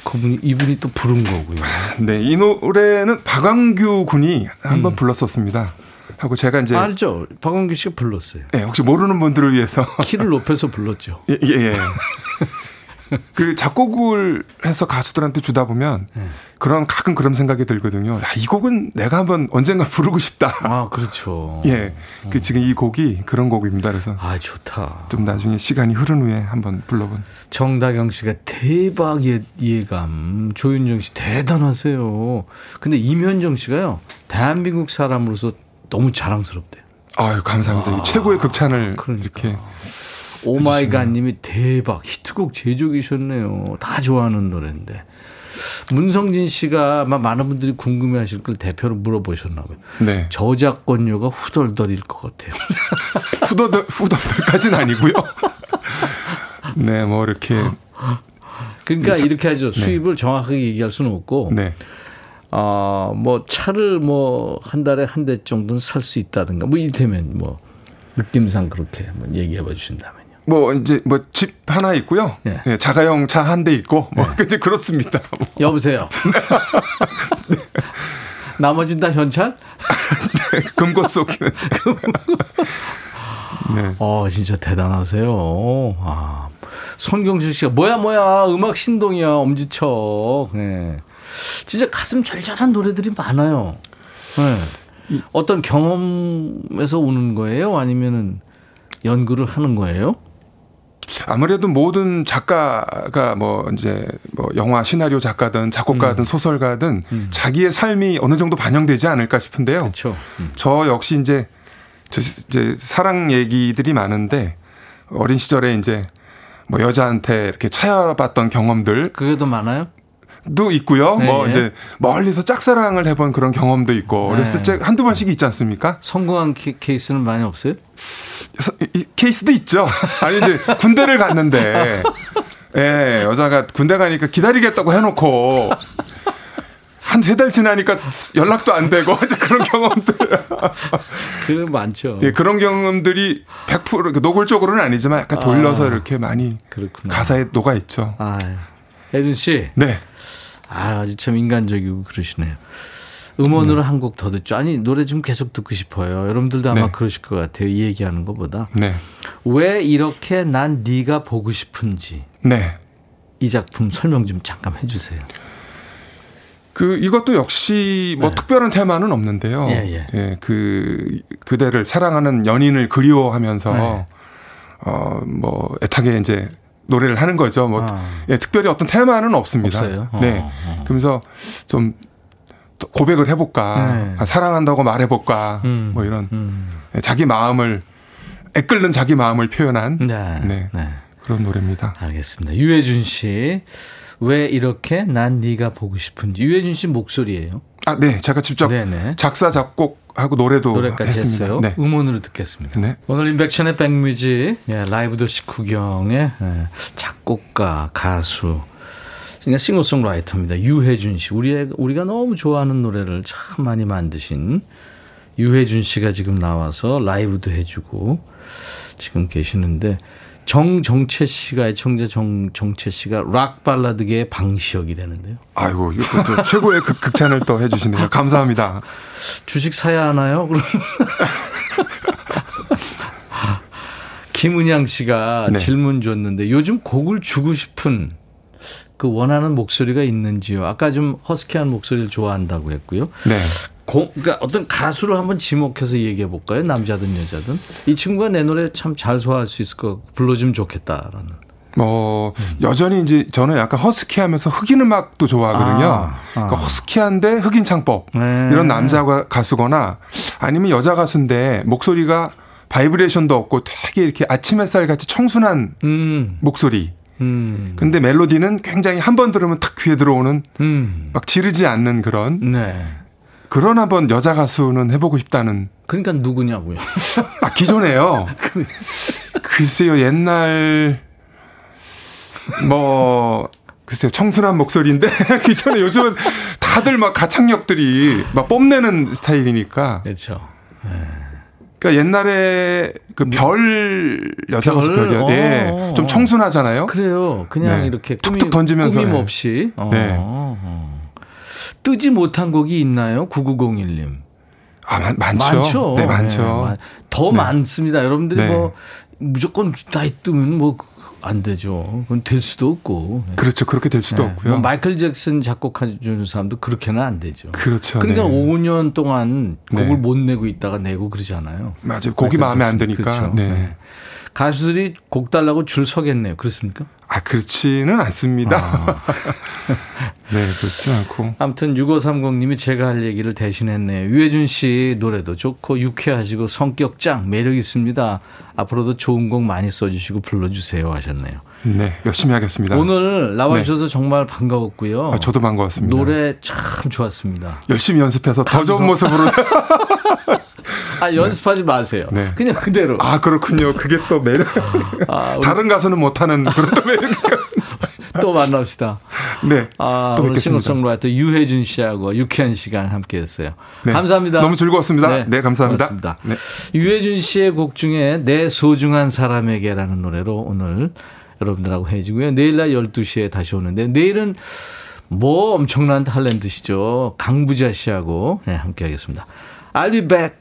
그분이 이분이 또 부른 거고요. 네, 이 노래는 박광규 군이 한번 불렀었습니다. 하고 제가 이제 알죠? 박원규 씨가 불렀어요. 네, 혹시 모르는 분들을 위해서 키를 높여서 불렀죠. 예, 예, 예. 그 작곡을 해서 가수들한테 주다 보면 네. 그런 가끔 그런 생각이 들거든요. 야, 이 곡은 내가 한번 언젠가 부르고 싶다. 아, 그렇죠. 예. 그 지금 이 곡이 그런 곡입니다. 그래서 아, 좋다. 좀 나중에 시간이 흐른 후에 한번 불러본. 정다경 씨가 대박 예, 이해감. 조윤정 씨 대단하세요. 근데 임현정 씨가요. 대한민국 사람으로서 너무 자랑스럽대요. 아유, 감사합니다. 이 최고의 극찬을 이렇게. Oh my God 님이 대박 히트곡 제조기셨네요. 다 좋아하는 노래인데. 문성진 씨가 아마 많은 분들이 궁금해 하실 걸 대표로 물어보셨나 봐요. 네. 저작권료가 후덜덜일 것 같아요. 후덜덜, 후덜덜까지는 아니고요. 네, 뭐 이렇게. 그러니까 네. 이렇게 하죠. 수입을 정확하게 얘기할 수는 없고. 네. 어, 뭐 차를 뭐 한 달에 한 대 정도는 살 수 있다든가 뭐 이를테면 뭐 느낌상 그렇게 한번 얘기해 봐 주신다면요. 뭐 이제 뭐 집 하나 있고요. 예. 예, 자가용 차 한 대 있고 뭐 이제 그렇습니다. 뭐. 여보세요. 나머진 다 현찰? 금고 속에는. 네. 어, 진짜 대단하세요. 아. 손경수 씨가 뭐야 뭐야 음악 신동이야 엄지척. 네. 진짜 가슴 절절한 노래들이 많아요. 네. 어떤 경험에서 오는 거예요? 아니면은 연구를 하는 거예요? 아무래도 모든 작가가 뭐 이제 뭐 영화 시나리오 작가든 작곡가든 음. 소설가든 자기의 삶이 어느 정도 반영되지 않을까 싶은데요. 그렇죠. 저 역시 이제 저 이제 사랑 얘기들이 많은데 어린 시절에 이제 뭐 여자한테 이렇게 차여봤던 경험들 그게 더 많아요? 도 있고요. 네, 뭐 예. 이제 멀리서 짝사랑을 해본 그런 경험도 있고 네. 어렸을 때 한두 번씩 있지 않습니까? 성공한 케, 케이스는 많이 없어요? 케이스도 있죠. 아니 이제 군대를 갔는데 예, 여자가 군대 가니까 기다리겠다고 해놓고 한세달 지나니까 연락도 안 되고 그런 경험들. 그 많죠. 예, 그런 경험들이 100% 이렇게 노골적으로는 아니지만 약간 돌려서 아. 이렇게 많이 그렇구나. 가사에 녹아 있죠. 아, 혜준 씨. 네. 아, 아주 참 인간적이고 그러시네요. 음원으로 한곡 더 듣죠. 아니, 노래 좀 계속 듣고 싶어요. 여러분들도 아마 네. 그러실 것 같아요. 이 얘기하는 것보다. 네. 왜 이렇게 난 네가 보고 싶은지 네. 이 작품 설명 좀 잠깐 해주세요. 그 이것도 역시 뭐 특별한 테마는 없는데요. 네. 예, 예. 그 그대를 사랑하는 연인을 그리워하면서 네. 어뭐 애타게 이제 노래를 하는 거죠. 뭐 아. 예, 특별히 어떤 테마는 없습니다. 어, 네. 어. 그러면서 좀 고백을 해볼까, 네. 아, 사랑한다고 말해볼까, 음, 뭐 이런 음. 예, 자기 마음을 애끓는 자기 마음을 표현한 네. 네. 네. 그런 노래입니다. 알겠습니다. 유해준 씨. 왜 이렇게 난 네가 보고 싶은지. 유해준 씨 목소리예요. 아, 네, 제가 직접 네네. 작사 작곡 하고 노래도 노래까지 했습니다. 했어요. 네. 음원으로 듣겠습니다. 네. 오늘 인백션의 백뮤직 예, 라이브 도시 구경의 예, 작곡가 가수 그러니까 싱어송라이터입니다. 유해준 씨. 우리 우리가 너무 좋아하는 노래를 참 많이 만드신 유해준 씨가 지금 나와서 라이브도 해주고 지금 계시는데 정정채 씨가 애청자 정정채 씨가 락 발라드계의 방시혁이라는데요. 아이고, 이거 또 최고의 극, 극찬을 또 해주시네요. 감사합니다. 주식 사야 하나요? 그럼 김은양 씨가 네. 질문 줬는데 요즘 곡을 주고 싶은 그 원하는 목소리가 있는지요? 아까 좀 허스키한 목소리를 좋아한다고 했고요. 네. 고, 그러니까 어떤 가수를 한번 지목해서 얘기해 볼까요? 남자든 여자든 이 친구가 내 노래 참 잘 소화할 수 있을 것 같고 불러주면 좋겠다라는. 뭐 여전히 이제 저는 약간 허스키하면서 흑인 음악도 좋아하거든요. 아, 아. 그러니까 허스키한데 흑인 창법 네. 이런 남자 가수거나 아니면 여자 가수인데 목소리가 바이브레이션도 없고 되게 이렇게 아침 햇살 같이 청순한 음, 목소리. 음, 근데 멜로디는 굉장히 한 번 들으면 탁 귀에 들어오는 음. 막 지르지 않는 그런 네. 그런 한번 여자 가수는 해보고 싶다는 그러니까 누구냐고요? 아 기존에요. 글쎄요 옛날 뭐 글쎄요 청순한 목소리인데 기존에 요즘은 다들 막 가창력들이 막 뽐내는 스타일이니까 그렇죠. 그러니까 옛날에 그 별 여자 가수 별? 별이 예, 어, 좀 어. 청순하잖아요. 그래요. 그냥 네. 이렇게 툭툭 던지면서, 꾸밈 네. 없이. 어, 네. 어. 뜨지 못한 곡이 있나요? 9901님. 아 많, 많죠. 많죠. 네 많죠. 네, 많- 더 네. 많습니다. 여러분들이 네. 뭐 무조건 나이 뜨면 뭐 안 되죠. 그건 될 수도 없고. 그렇죠. 그렇게 될 수도 네. 없고요. 뭐 마이클 잭슨 작곡해주는 사람도 그렇게는 안 되죠. 그렇죠. 그러니까 네. 5년 동안 곡을 네. 못 내고 있다가 내고 그러잖아요. 맞아요. 곡이 마음에 안 잭슨. 드니까. 그렇죠. 네. 가수들이 곡 달라고 줄 서겠네요. 그렇습니까? 아, 그렇지는 않습니다. 아. 네, 그렇지 않고. 아무튼 6530님이 제가 할 얘기를 대신했네요. 유해준 씨 노래도 좋고 유쾌하시고 성격 짱 매력 있습니다. 앞으로도 좋은 곡 많이 써주시고 불러주세요 하셨네요. 네, 열심히 하겠습니다. 오늘 나와주셔서 정말 반가웠고요. 아, 저도 반가웠습니다. 노래 참 좋았습니다. 열심히 연습해서 더 좋은. 모습으로. 아 연습하지 마세요. 네. 그냥 그대로. 아, 그렇군요. 그게 또 매력. 아, 다른 가수는 못하는 그런 또 매력이니까. 또 만납시다. 네. 아, 또 오늘. 싱어송라이터 유혜준 씨하고 유쾌한 시간 함께 했어요. 네. 감사합니다. 너무 즐거웠습니다. 네, 감사합니다. 고맙습니다. 네. 유혜준 씨의 곡 중에 내 소중한 사람에게라는 노래로 오늘 여러분들하고 해주고요. 내일 날 12시에 다시 오는데 내일은 뭐 엄청난 탤런트시죠. 강부자 씨하고 네, 함께 하겠습니다. I'll be back.